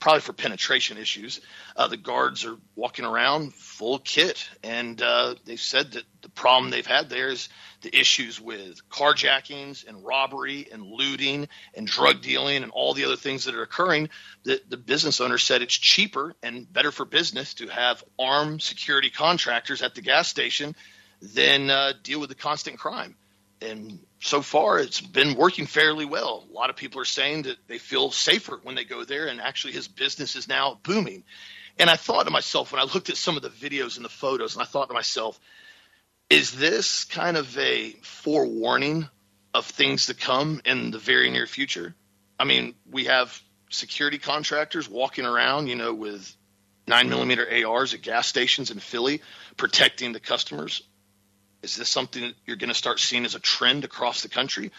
probably for penetration issues. Uh, the guards are walking around full kit, and uh, they've said that the problem they've had there is the issues with carjackings and robbery and looting and drug dealing and all the other things that are occurring. The, the business owner said it's cheaper and better for business to have armed security contractors at the gas station than uh, deal with the constant crime. And so far, it's been working fairly well. A lot of people are saying that they feel safer when they go there, and actually, his business is now booming. And I thought to myself when I looked at some of the videos and the photos, and I thought to myself, is this kind of a forewarning of things to come in the very near future? I mean, we have security contractors walking around, you know, with nine millimeter ARs at gas stations in Philly protecting the customers. Is this something you're going to start seeing as a trend across the country?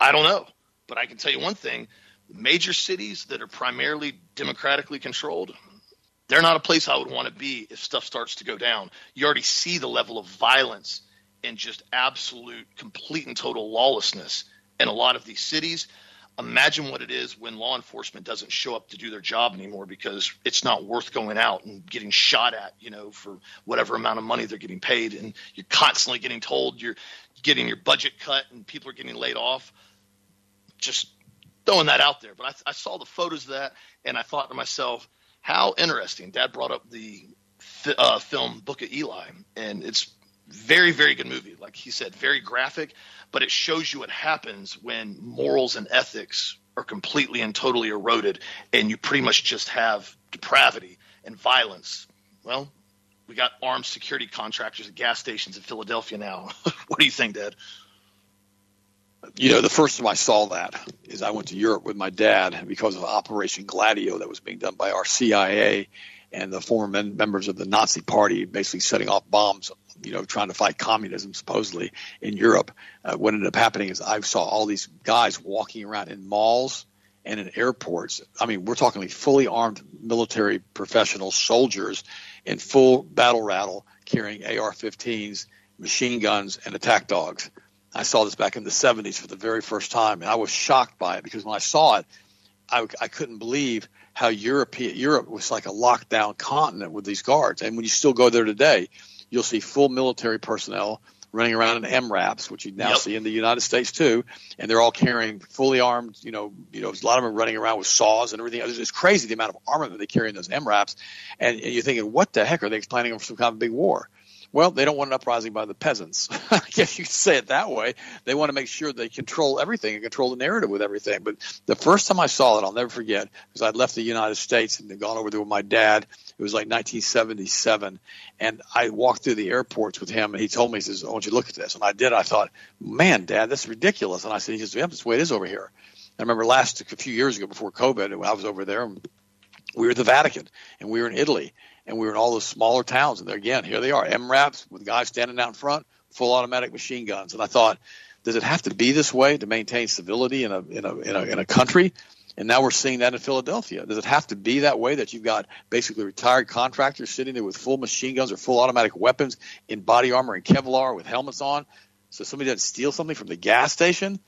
I don't know. But I can tell you one thing major cities that are primarily democratically controlled, they're not a place I would want to be if stuff starts to go down. You already see the level of violence and just absolute, complete, and total lawlessness in a lot of these cities. Imagine what it is when law enforcement doesn't show up to do their job anymore because it's not worth going out and getting shot at, you know, for whatever amount of money they're getting paid. And you're constantly getting told you're getting your budget cut and people are getting laid off. Just throwing that out there. But I, I saw the photos of that and I thought to myself, how interesting. Dad brought up the uh, film Book of Eli, and it's very, very good movie. Like he said, very graphic, but it shows you what happens when morals and ethics are completely and totally eroded, and you pretty much just have depravity and violence. Well, we got armed security contractors at gas stations in Philadelphia now. [LAUGHS] what do you think, Dad? you know, the first time I saw that is I went to Europe with my dad because of Operation Gladio that was being done by our CIA and the former members of the Nazi Party, basically setting off bombs, you know, trying to fight communism supposedly in Europe. Uh, what ended up happening is I saw all these guys walking around in malls and in airports. I mean, we're talking like fully armed military professional soldiers in full battle rattle carrying AR-15s, machine guns, and attack dogs. I saw this back in the 70s for the very first time, and I was shocked by it because when I saw it, I, I couldn't believe how Europe Europe was like a lockdown continent with these guards. And when you still go there today, you'll see full military personnel running around in MRAPs, which you now yep. see in the United States too, and they're all carrying fully armed. You know, you know, a lot of them are running around with saws and everything. It's crazy the amount of armament that they carry in those MRAPs, and, and you're thinking, what the heck are they planning for some kind of big war? Well, they don't want an uprising by the peasants. [LAUGHS] I guess you could say it that way. They want to make sure they control everything and control the narrative with everything. But the first time I saw it, I'll never forget, because I'd left the United States and gone over there with my dad. It was like 1977, and I walked through the airports with him, and he told me, he says, "I want you to look at this," and I did. I thought, "Man, Dad, this is ridiculous." And I said, "He says, yeah, that's the way it is over here." I remember last a few years ago before COVID, I was over there. We were the Vatican, and we were in Italy, and we were in all those smaller towns. And there again, here they are, MRAPs with guys standing out in front, full automatic machine guns. And I thought, does it have to be this way to maintain civility in a in a in a, in a country? And now we're seeing that in Philadelphia. Does it have to be that way that you've got basically retired contractors sitting there with full machine guns or full automatic weapons in body armor and Kevlar with helmets on? So somebody doesn't steal something from the gas station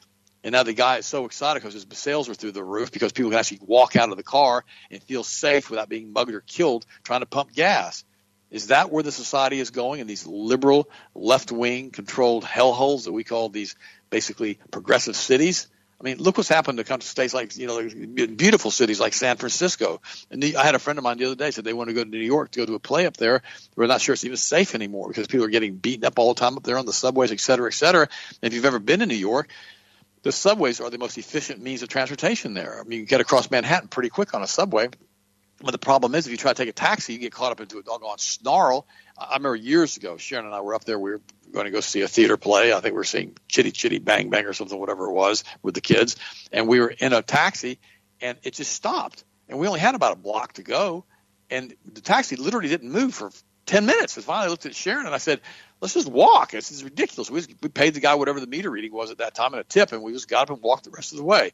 and now the guy is so excited because his sales are through the roof because people can actually walk out of the car and feel safe without being mugged or killed trying to pump gas. Is that where the society is going in these liberal, left wing controlled hellholes that we call these basically progressive cities? I mean, look what's happened to country states like, you know, beautiful cities like San Francisco. And I had a friend of mine the other day said they want to go to New York to go to a play up there. We're not sure it's even safe anymore because people are getting beaten up all the time up there on the subways, et cetera, et cetera. And if you've ever been to New York, the subways are the most efficient means of transportation there. I mean, you get across Manhattan pretty quick on a subway. But the problem is, if you try to take a taxi, you get caught up into a doggone snarl. I remember years ago, Sharon and I were up there. We were going to go see a theater play. I think we were seeing Chitty Chitty Bang Bang or something, whatever it was, with the kids. And we were in a taxi, and it just stopped. And we only had about a block to go, and the taxi literally didn't move for 10 minutes. And finally, I looked at Sharon and I said, let's just walk. Is ridiculous. We, we paid the guy whatever the meter reading was at that time and a tip, and we just got up and walked the rest of the way.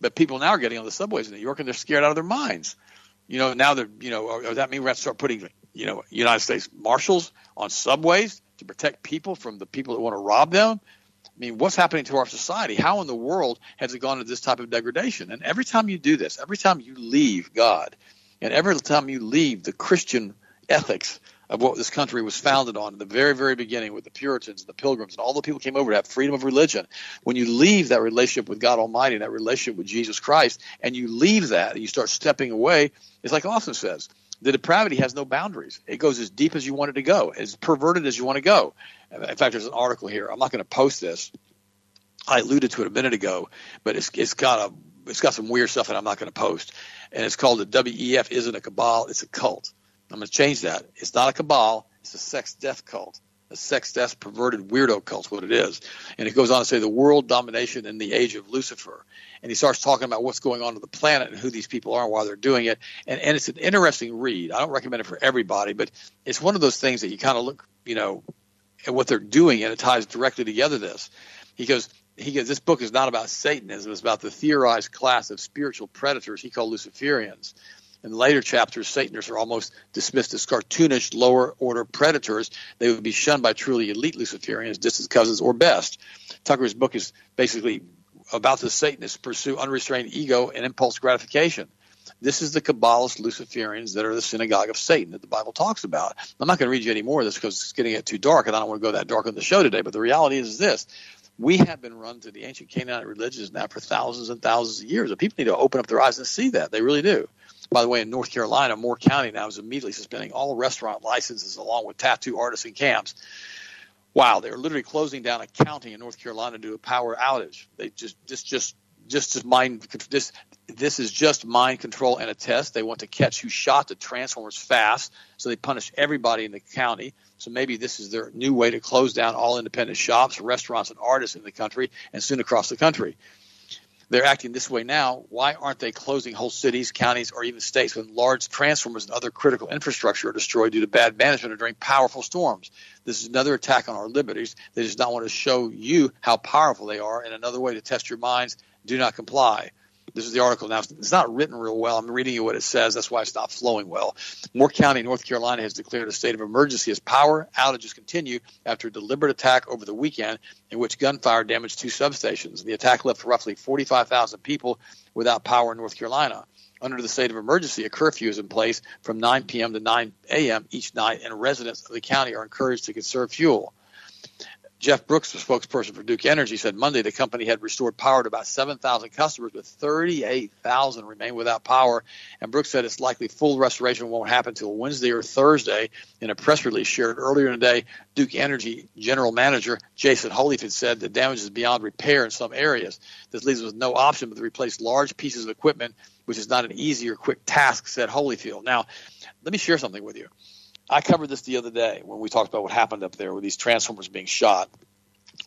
But people now are getting on the subways in New York and they're scared out of their minds. You know, now they're, you know, does that mean we have to start putting, you know, United States marshals on subways to protect people from the people that want to rob them? I mean, what's happening to our society? How in the world has it gone to this type of degradation? And every time you do this, every time you leave God, and every time you leave the Christian ethics of what this country was founded on in the very, very beginning with the Puritans and the Pilgrims and all the people came over to have freedom of religion. When you leave that relationship with God Almighty, and that relationship with Jesus Christ, and you leave that and you start stepping away, it's like Austin says. The depravity has no boundaries. It goes as deep as you want it to go, as perverted as you want to go. In fact, there's an article here. I'm not going to post this. I alluded to it a minute ago, but it's it's got a it's got some weird stuff that I'm not going to post, and it's called the WEF isn't a cabal, it's a cult. I'm going to change that. It's not a cabal. It's a sex death cult. A sex death perverted weirdo cult, what it is. And it goes on to say the world domination in the age of Lucifer. And he starts talking about what's going on to the planet and who these people are and why they're doing it. And, and it's an interesting read. I don't recommend it for everybody, but it's one of those things that you kind of look, you know, at what they're doing and it ties directly together this. He goes, he goes, this book is not about Satanism. It's about the theorized class of spiritual predators he called Luciferians in later chapters, Satanists are almost dismissed as cartoonish, lower order predators. They would be shunned by truly elite Luciferians, distant cousins, or best. Tucker's book is basically about the Satanists pursue unrestrained ego and impulse gratification. This is the Kabbalist Luciferians that are the synagogue of Satan that the Bible talks about. I'm not going to read you any more of this because it's getting it too dark, and I don't want to go that dark on the show today. But the reality is this: we have been run to the ancient Canaanite religions now for thousands and thousands of years. And people need to open up their eyes and see that. They really do. By the way, in North Carolina, Moore County now is immediately suspending all restaurant licenses along with tattoo artists and camps. Wow, they're literally closing down a county in North Carolina due to a power outage. They just just just just as mind this this is just mind control and a test. They want to catch who shot the transformers fast, so they punish everybody in the county. So maybe this is their new way to close down all independent shops, restaurants, and artists in the country, and soon across the country they're acting this way now, why aren't they closing whole cities, counties, or even states when large transformers and other critical infrastructure are destroyed due to bad management or during powerful storms? This is another attack on our liberties. They just not want to show you how powerful they are, and another way to test your minds. Do not comply. This is the article. Now, it's not written real well. I'm reading you what it says. That's why it's not flowing well. Moore County, North Carolina, has declared a state of emergency as power outages continue after a deliberate attack over the weekend in which gunfire damaged two substations. The attack left roughly 45,000 people without power in North Carolina. Under the state of emergency, a curfew is in place from 9 p.m. to 9 a.m. each night, and residents of the county are encouraged to conserve fuel. Jeff Brooks, the spokesperson for Duke Energy, said Monday the company had restored power to about 7,000 customers, but 38,000 remain without power. And Brooks said it's likely full restoration won't happen until Wednesday or Thursday. In a press release shared earlier in the day, Duke Energy General Manager Jason Holyfield said the damage is beyond repair in some areas. This leaves us with no option but to replace large pieces of equipment, which is not an easy or quick task, said Holyfield. Now, let me share something with you. I covered this the other day when we talked about what happened up there with these transformers being shot.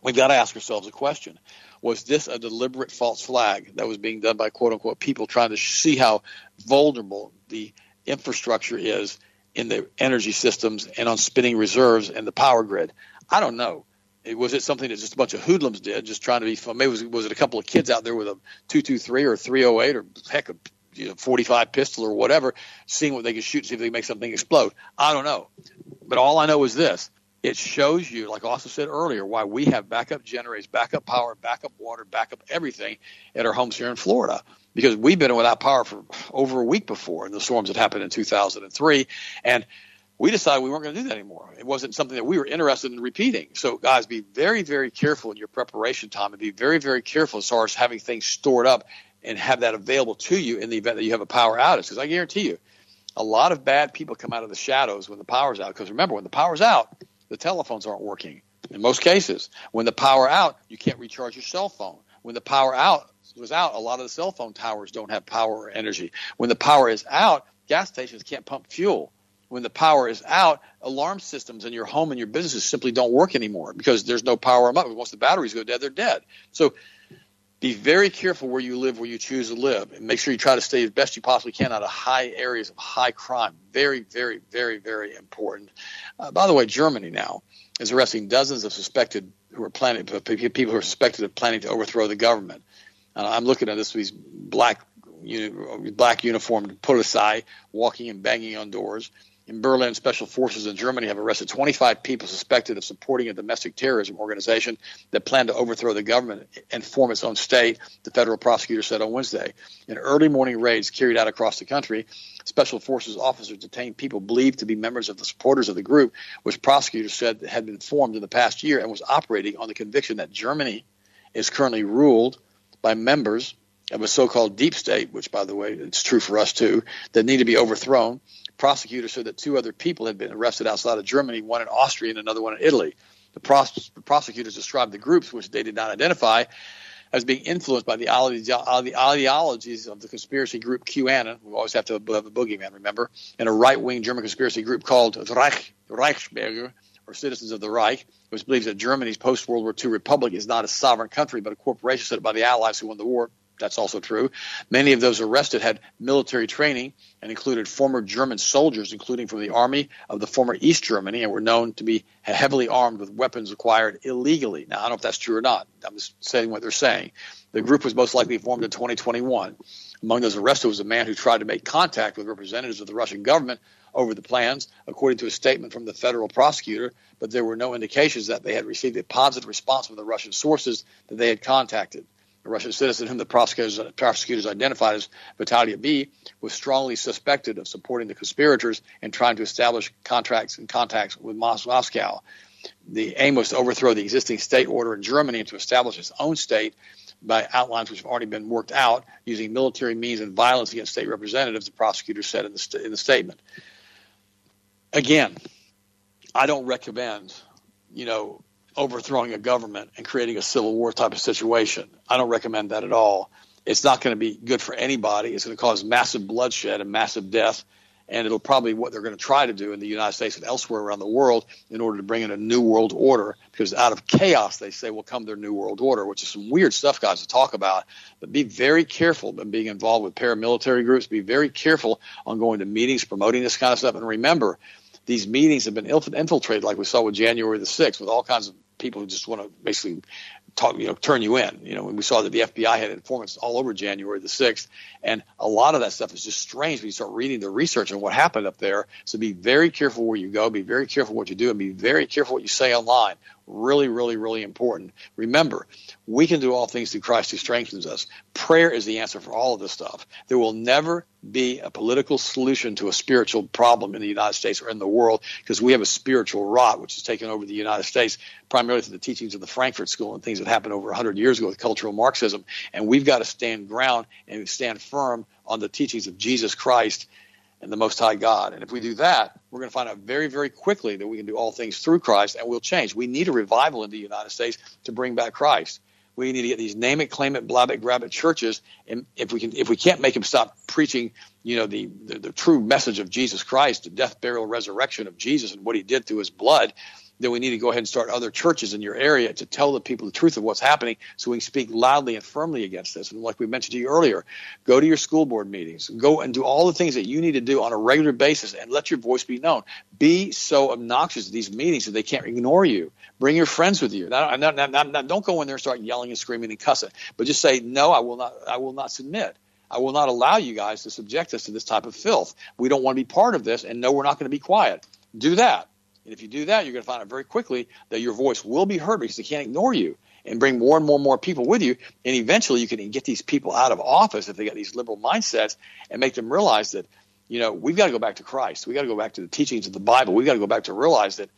We've got to ask ourselves a question. Was this a deliberate false flag that was being done by quote unquote people trying to see how vulnerable the infrastructure is in the energy systems and on spinning reserves and the power grid? I don't know. Was it something that just a bunch of hoodlums did, just trying to be fun? Maybe was, was it a couple of kids out there with a 223 or 308 or heck, a you know, 45 pistol or whatever, seeing what they can shoot, see if they can make something explode. I don't know. But all I know is this. It shows you, like also said earlier, why we have backup generators, backup power, backup water, backup everything at our homes here in Florida. Because we've been without power for over a week before in the storms that happened in 2003. And we decided we weren't going to do that anymore. It wasn't something that we were interested in repeating. So, guys, be very, very careful in your preparation time and be very, very careful as far as having things stored up and have that available to you in the event that you have a power outage. Because I guarantee you, a lot of bad people come out of the shadows when the power's out. Because remember, when the power's out, the telephones aren't working in most cases. When the power out, you can't recharge your cell phone. When the power out was out, a lot of the cell phone towers don't have power or energy. When the power is out, gas stations can't pump fuel. When the power is out, alarm systems in your home and your businesses simply don't work anymore because there's no power up. Once the batteries go dead, they're dead. So be very careful where you live, where you choose to live, and make sure you try to stay as best you possibly can out of high areas of high crime. Very, very, very, very important. Uh, by the way, Germany now is arresting dozens of suspected who are planning people who are suspected of planning to overthrow the government. Uh, I'm looking at this these black black uniformed police walking and banging on doors in Berlin, special forces in Germany have arrested 25 people suspected of supporting a domestic terrorism organization that planned to overthrow the government and form its own state, the federal prosecutor said on Wednesday. In early morning raids carried out across the country, special forces officers detained people believed to be members of the supporters of the group, which prosecutors said had been formed in the past year and was operating on the conviction that Germany is currently ruled by members of a so-called deep state, which, by the way, it's true for us too, that need to be overthrown prosecutors said that two other people had been arrested outside of Germany, one in Austria and another one in Italy. The, pros- prosecutors described the groups, which they did not identify, as being influenced by the, ideologies of the conspiracy group QAnon. We always have to have a boogeyman, remember? And a right wing German conspiracy group called Reich, Reichsbürger, or Citizens of the Reich, which believes that Germany's post World War II republic is not a sovereign country, but a corporation set up by the Allies who won the war. That's also true. Many of those arrested had military training and included former German soldiers, including from the army of the former East Germany, and were known to be heavily armed with weapons acquired illegally. Now, I don't know if that's true or not. I'm just saying what they're saying. The group was most likely formed in 2021. Among those arrested was a man who tried to make contact with representatives of the Russian government over the plans, according to a statement from the federal prosecutor, but there were no indications that they had received a positive response from the Russian sources that they had contacted a Russian citizen whom the prosecutors, prosecutors identified as Vitalia B, was strongly suspected of supporting the conspirators and trying to establish contracts and contacts with Moscow. The aim was to overthrow the existing state order in Germany and to establish its own state by outlines which have already been worked out using military means and violence against state representatives, the prosecutor said in the, st- in the statement. Again, I don't recommend, you know, overthrowing a government and creating a civil war type of situation. I don't recommend that at all. It's not going to be good for anybody. It's going to cause massive bloodshed and massive death. And it'll probably what they're going to try to do in the United States and elsewhere around the world in order to bring in a new world order. Because out of chaos, they say will come their new world order, which is some weird stuff, guys, to talk about. But be very careful in being involved with paramilitary groups. Be very careful on going to meetings, promoting this kind of stuff. And remember, these meetings have been infiltrated, like we saw with January the 6th, with all kinds of people who just want to basically talk, you know, turn you in. You know, we saw that the FBI had informants all over January the 6th, and a lot of that stuff is just strange when you start reading the research and what happened up there. So be very careful where you go, be very careful what you do, and be very careful what you say online. Really, really, really important. Remember, we can do all things through Christ who strengthens us. Prayer is the answer for all of this stuff. There will never be a political solution to a spiritual problem in the United States or in the world because we have a spiritual rot which has taken over the United States primarily through the teachings of the Frankfurt School and things that happened over 100 years ago with cultural Marxism. And we've got to stand ground and stand firm on the teachings of Jesus Christ and the Most High God. And if we do that, we're going to find out very, very quickly that we can do all things through Christ and we'll change. We need a revival in the United States to bring back Christ. We need to get these name it, claim it, blab it, grab it churches, and if we can, if we can't make them stop preaching, you know, the, the the true message of Jesus Christ, the death, burial, resurrection of Jesus, and what He did through His blood, then we need to go ahead and start other churches in your area to tell the people the truth of what's happening so we can speak loudly and firmly against this. And like we mentioned to you earlier, go to your school board meetings, go and do all the things that you need to do on a regular basis and let your voice be known. Be so obnoxious at these meetings that they can't ignore you. Bring your friends with you. Now, now, now, now, don't go in there and start yelling and screaming and cussing, but just say, no, I will not, I will not submit. I will not allow you guys to subject us to this type of filth. We don't want to be part of this, and no, we're not going to be quiet. Do that. And if you do that, you're going to find out very quickly that your voice will be heard because they can't ignore you and bring more and more and more people with you. And eventually you can get these people out of office if they got these liberal mindsets and make them realize that, you know, we've got to go back to Christ. We've got to go back to the teachings of the Bible. We've got to go back to realize that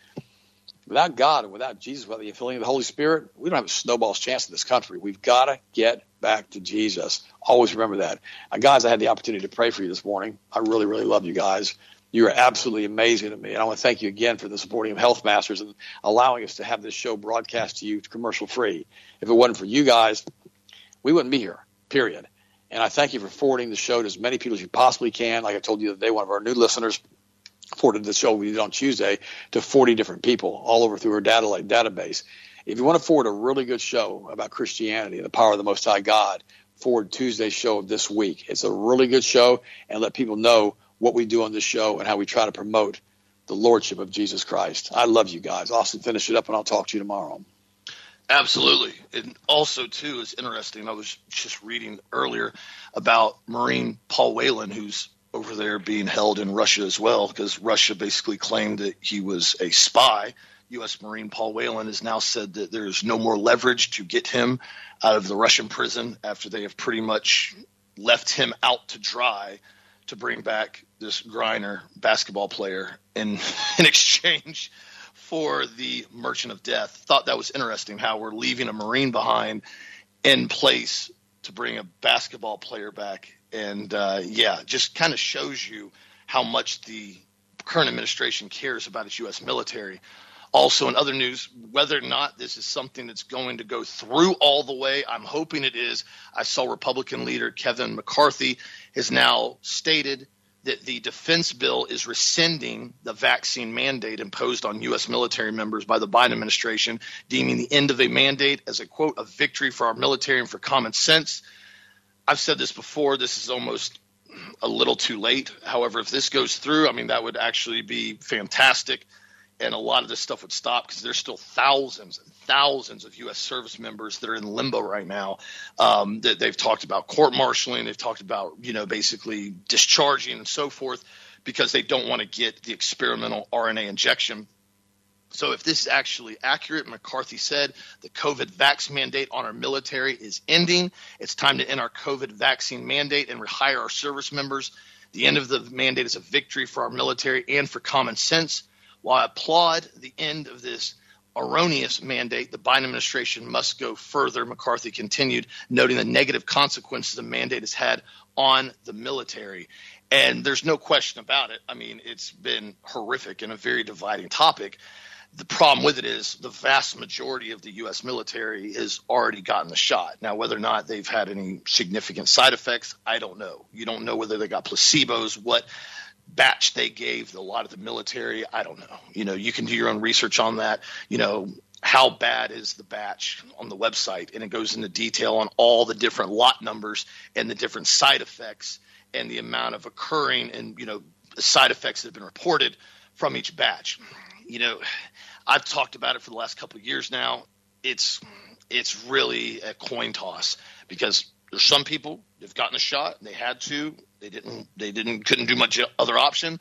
without God and without Jesus, without the filling of the Holy Spirit, we don't have a snowball's chance in this country. We've got to get back to Jesus. Always remember that. Uh, guys, I had the opportunity to pray for you this morning. I really, really love you guys. You are absolutely amazing to me. And I want to thank you again for the supporting of Health Masters and allowing us to have this show broadcast to you commercial free. If it wasn't for you guys, we wouldn't be here, period. And I thank you for forwarding the show to as many people as you possibly can. Like I told you the other day, one of our new listeners forwarded the show we did on Tuesday to 40 different people all over through our data database. If you want to forward a really good show about Christianity and the power of the Most High God, forward Tuesday's show of this week. It's a really good show, and let people know what we do on this show and how we try to promote the lordship of Jesus Christ. I love you guys. Austin, finish it up, and I'll talk to you tomorrow. Absolutely. And also, too, is interesting. I was just reading earlier about Marine Paul Whelan, who's over there being held in Russia as well, because Russia basically claimed that he was a spy. U.S. Marine Paul Whelan has now said that there's no more leverage to get him out of the Russian prison after they have pretty much left him out to dry to bring back this Griner basketball player in [LAUGHS] in exchange for the Merchant of Death. Thought that was interesting how we're leaving a Marine behind in place to bring a basketball player back. And uh, yeah, just kind of shows you how much the current administration cares about its U.S. military. Also, in other news, whether or not this is something that's going to go through all the way, I'm hoping it is. I saw Republican leader Kevin McCarthy has now stated that the defense bill is rescinding the vaccine mandate imposed on U.S. military members by the Biden administration, deeming the end of a mandate as a quote, a victory for our military and for common sense. I've said this before, this is almost a little too late. However, if this goes through, I mean, that would actually be fantastic and a lot of this stuff would stop because there's still thousands and thousands of U.S. service members that are in limbo right now. Um, that they've talked about court martialing, they've talked about you know basically discharging and so forth because they don't want to get the experimental RNA injection. So if this is actually accurate, McCarthy said the COVID vax mandate on our military is ending. It's time to end our COVID vaccine mandate and rehire our service members. The end of the mandate is a victory for our military and for common sense. While I applaud the end of this erroneous mandate, the Biden administration must go further, McCarthy continued, noting the negative consequences the mandate has had on the military. And there's no question about it. I mean, it's been horrific and a very dividing topic. The problem with it is the vast majority of the U.S. military has already gotten the shot. Now, whether or not they've had any significant side effects, I don't know. You don't know whether they got placebos, what batch they gave a lot of the military. I don't know. You know, you can do your own research on that. You know, how bad is the batch on the website? And it goes into detail on all the different lot numbers and the different side effects and the amount of occurring and, you know, side effects that have been reported from each batch. You know, I've talked about it for the last couple of years now. It's it's really a coin toss because there's some people they've gotten a shot and they had to. They didn't they didn't couldn't do much other option.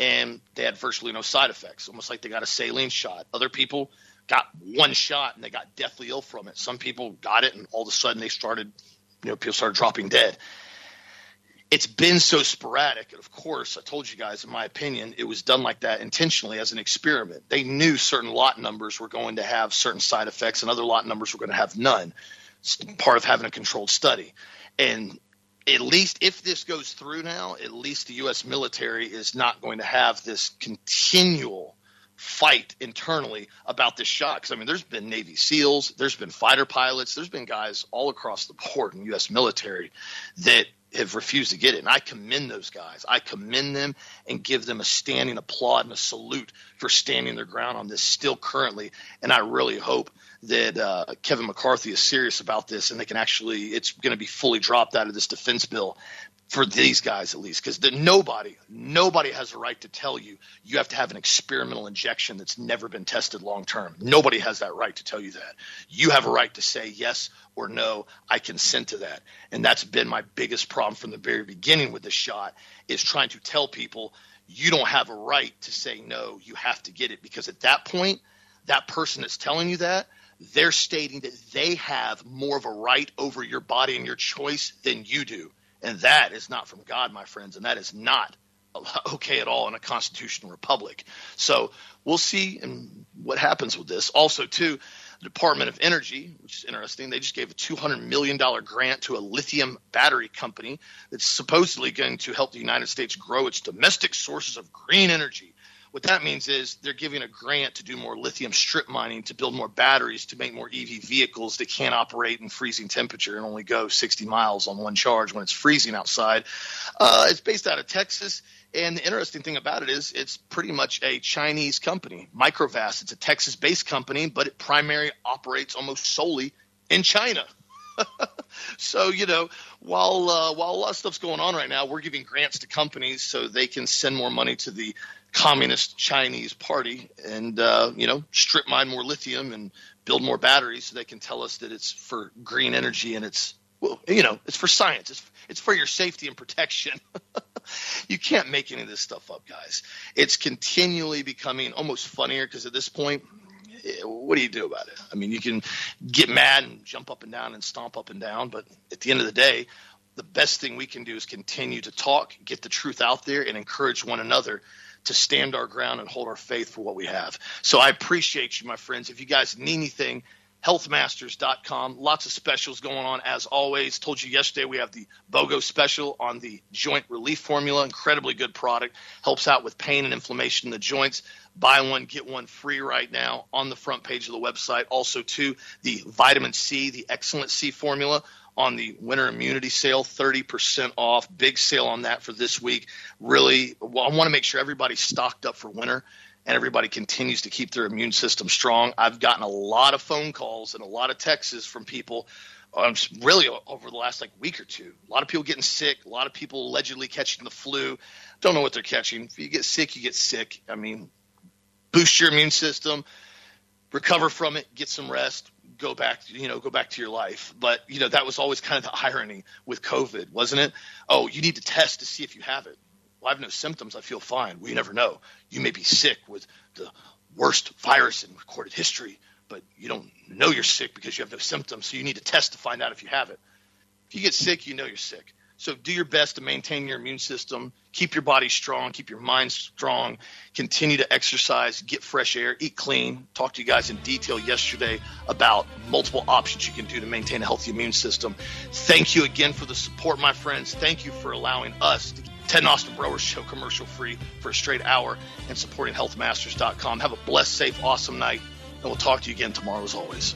And they had virtually no side effects almost like they got a saline shot. Other people got one shot and they got deathly ill from it. Some people got it and all of a sudden they started you know people started dropping dead. It's been so sporadic and of course i told you guys in my opinion it was done like that intentionally as an experiment. They knew certain lot numbers were going to have certain side effects and other lot numbers were going to have none part of having a controlled study and at least if this goes through now, at least the U.S. military is not going to have this continual fight internally about this shot. Because I mean, there's been Navy SEALs, there's been fighter pilots, there's been guys all across the board in U.S. military that have refused to get it. And I commend those guys. I commend them and give them a standing applaud and a salute for standing their ground on this still currently. And I really hope that uh, Kevin McCarthy is serious about this and they can actually, it's going to be fully dropped out of this defense bill for these guys at least because nobody nobody has a right to tell you you have to have an experimental injection that's never been tested long term nobody has that right to tell you that. You have a right to say yes or no i consent to that. And that's been my biggest problem from the very beginning with this shot is trying to tell people you don't have a right to say no you have to get it. Because at that point that person that's telling you that they're stating that they have more of a right over your body and your choice than you do. And that is not from God, my friends, and that is not [LAUGHS] okay at all in a constitutional republic. So we'll see and what happens with this. Also, too, the Department of Energy, which is interesting, they just gave a $200 million grant to a lithium battery company that's supposedly going to help the United States grow its domestic sources of green energy What that means is they're giving a grant to do more lithium strip mining to build more batteries to make more EV vehicles that can't operate in freezing temperature and only go 60 miles on one charge when it's freezing outside. Uh, it's based out of Texas. And the interesting thing about it is it's pretty much a Chinese company, Microvast. It's a Texas based company, but it primarily operates almost solely in China. [LAUGHS] so you know, while uh, while a lot of stuff's going on right now, we're giving grants to companies so they can send more money to the communist Chinese party and uh, you know strip mine more lithium and build more batteries so they can tell us that it's for green energy and it's well, you know, it's for science. It's it's for your safety and protection. [LAUGHS] you can't make any of this stuff up, guys. It's continually becoming almost funnier because at this point, what do you do about it? I mean, you can get mad and jump up and down and stomp up and down, but at the end of the day, the best thing we can do is continue to talk, get the truth out there, and encourage one another to stand our ground and hold our faith for what we have. So I appreciate you, my friends. If you guys need anything, healthmasters.com. Lots of specials going on as always. Told you yesterday we have the BOGO special on the joint relief formula. Incredibly good product. Helps out with pain and inflammation in the joints. Buy one, get one free right now on the front page of the website. Also, too, the vitamin C, the excellent C formula on the winter immunity sale, 30% off. Big sale on that for this week. Really, well, I want to make sure everybody's stocked up for winter and everybody continues to keep their immune system strong. I've gotten a lot of phone calls and a lot of texts from people um, really over the last like week or two. A lot of people getting sick, a lot of people allegedly catching the flu. Don't know what they're catching. If you get sick, you get sick. I mean, boost your immune system, recover from it, get some rest, go back, you know, go back to your life. But, you know, that was always kind of the irony with COVID, wasn't it? Oh, you need to test to see if you have it. Well, I have no symptoms. I feel fine. We never know. You may be sick with the worst virus in recorded history, but you don't know you're sick because you have no symptoms. So you need to test to find out if you have it. If you get sick, you know you're sick. So do your best to maintain your immune system, keep your body strong, keep your mind strong, continue to exercise, get fresh air, eat clean. Talked to you guys in detail yesterday about multiple options you can do to maintain a healthy immune system. Thank you again for the support, my friends. Thank you for allowing us to Ted and Austin Broer Show commercial free for a straight hour and supporting healthmasters.com. Have a blessed, safe, awesome night, and we'll talk to you again tomorrow as always.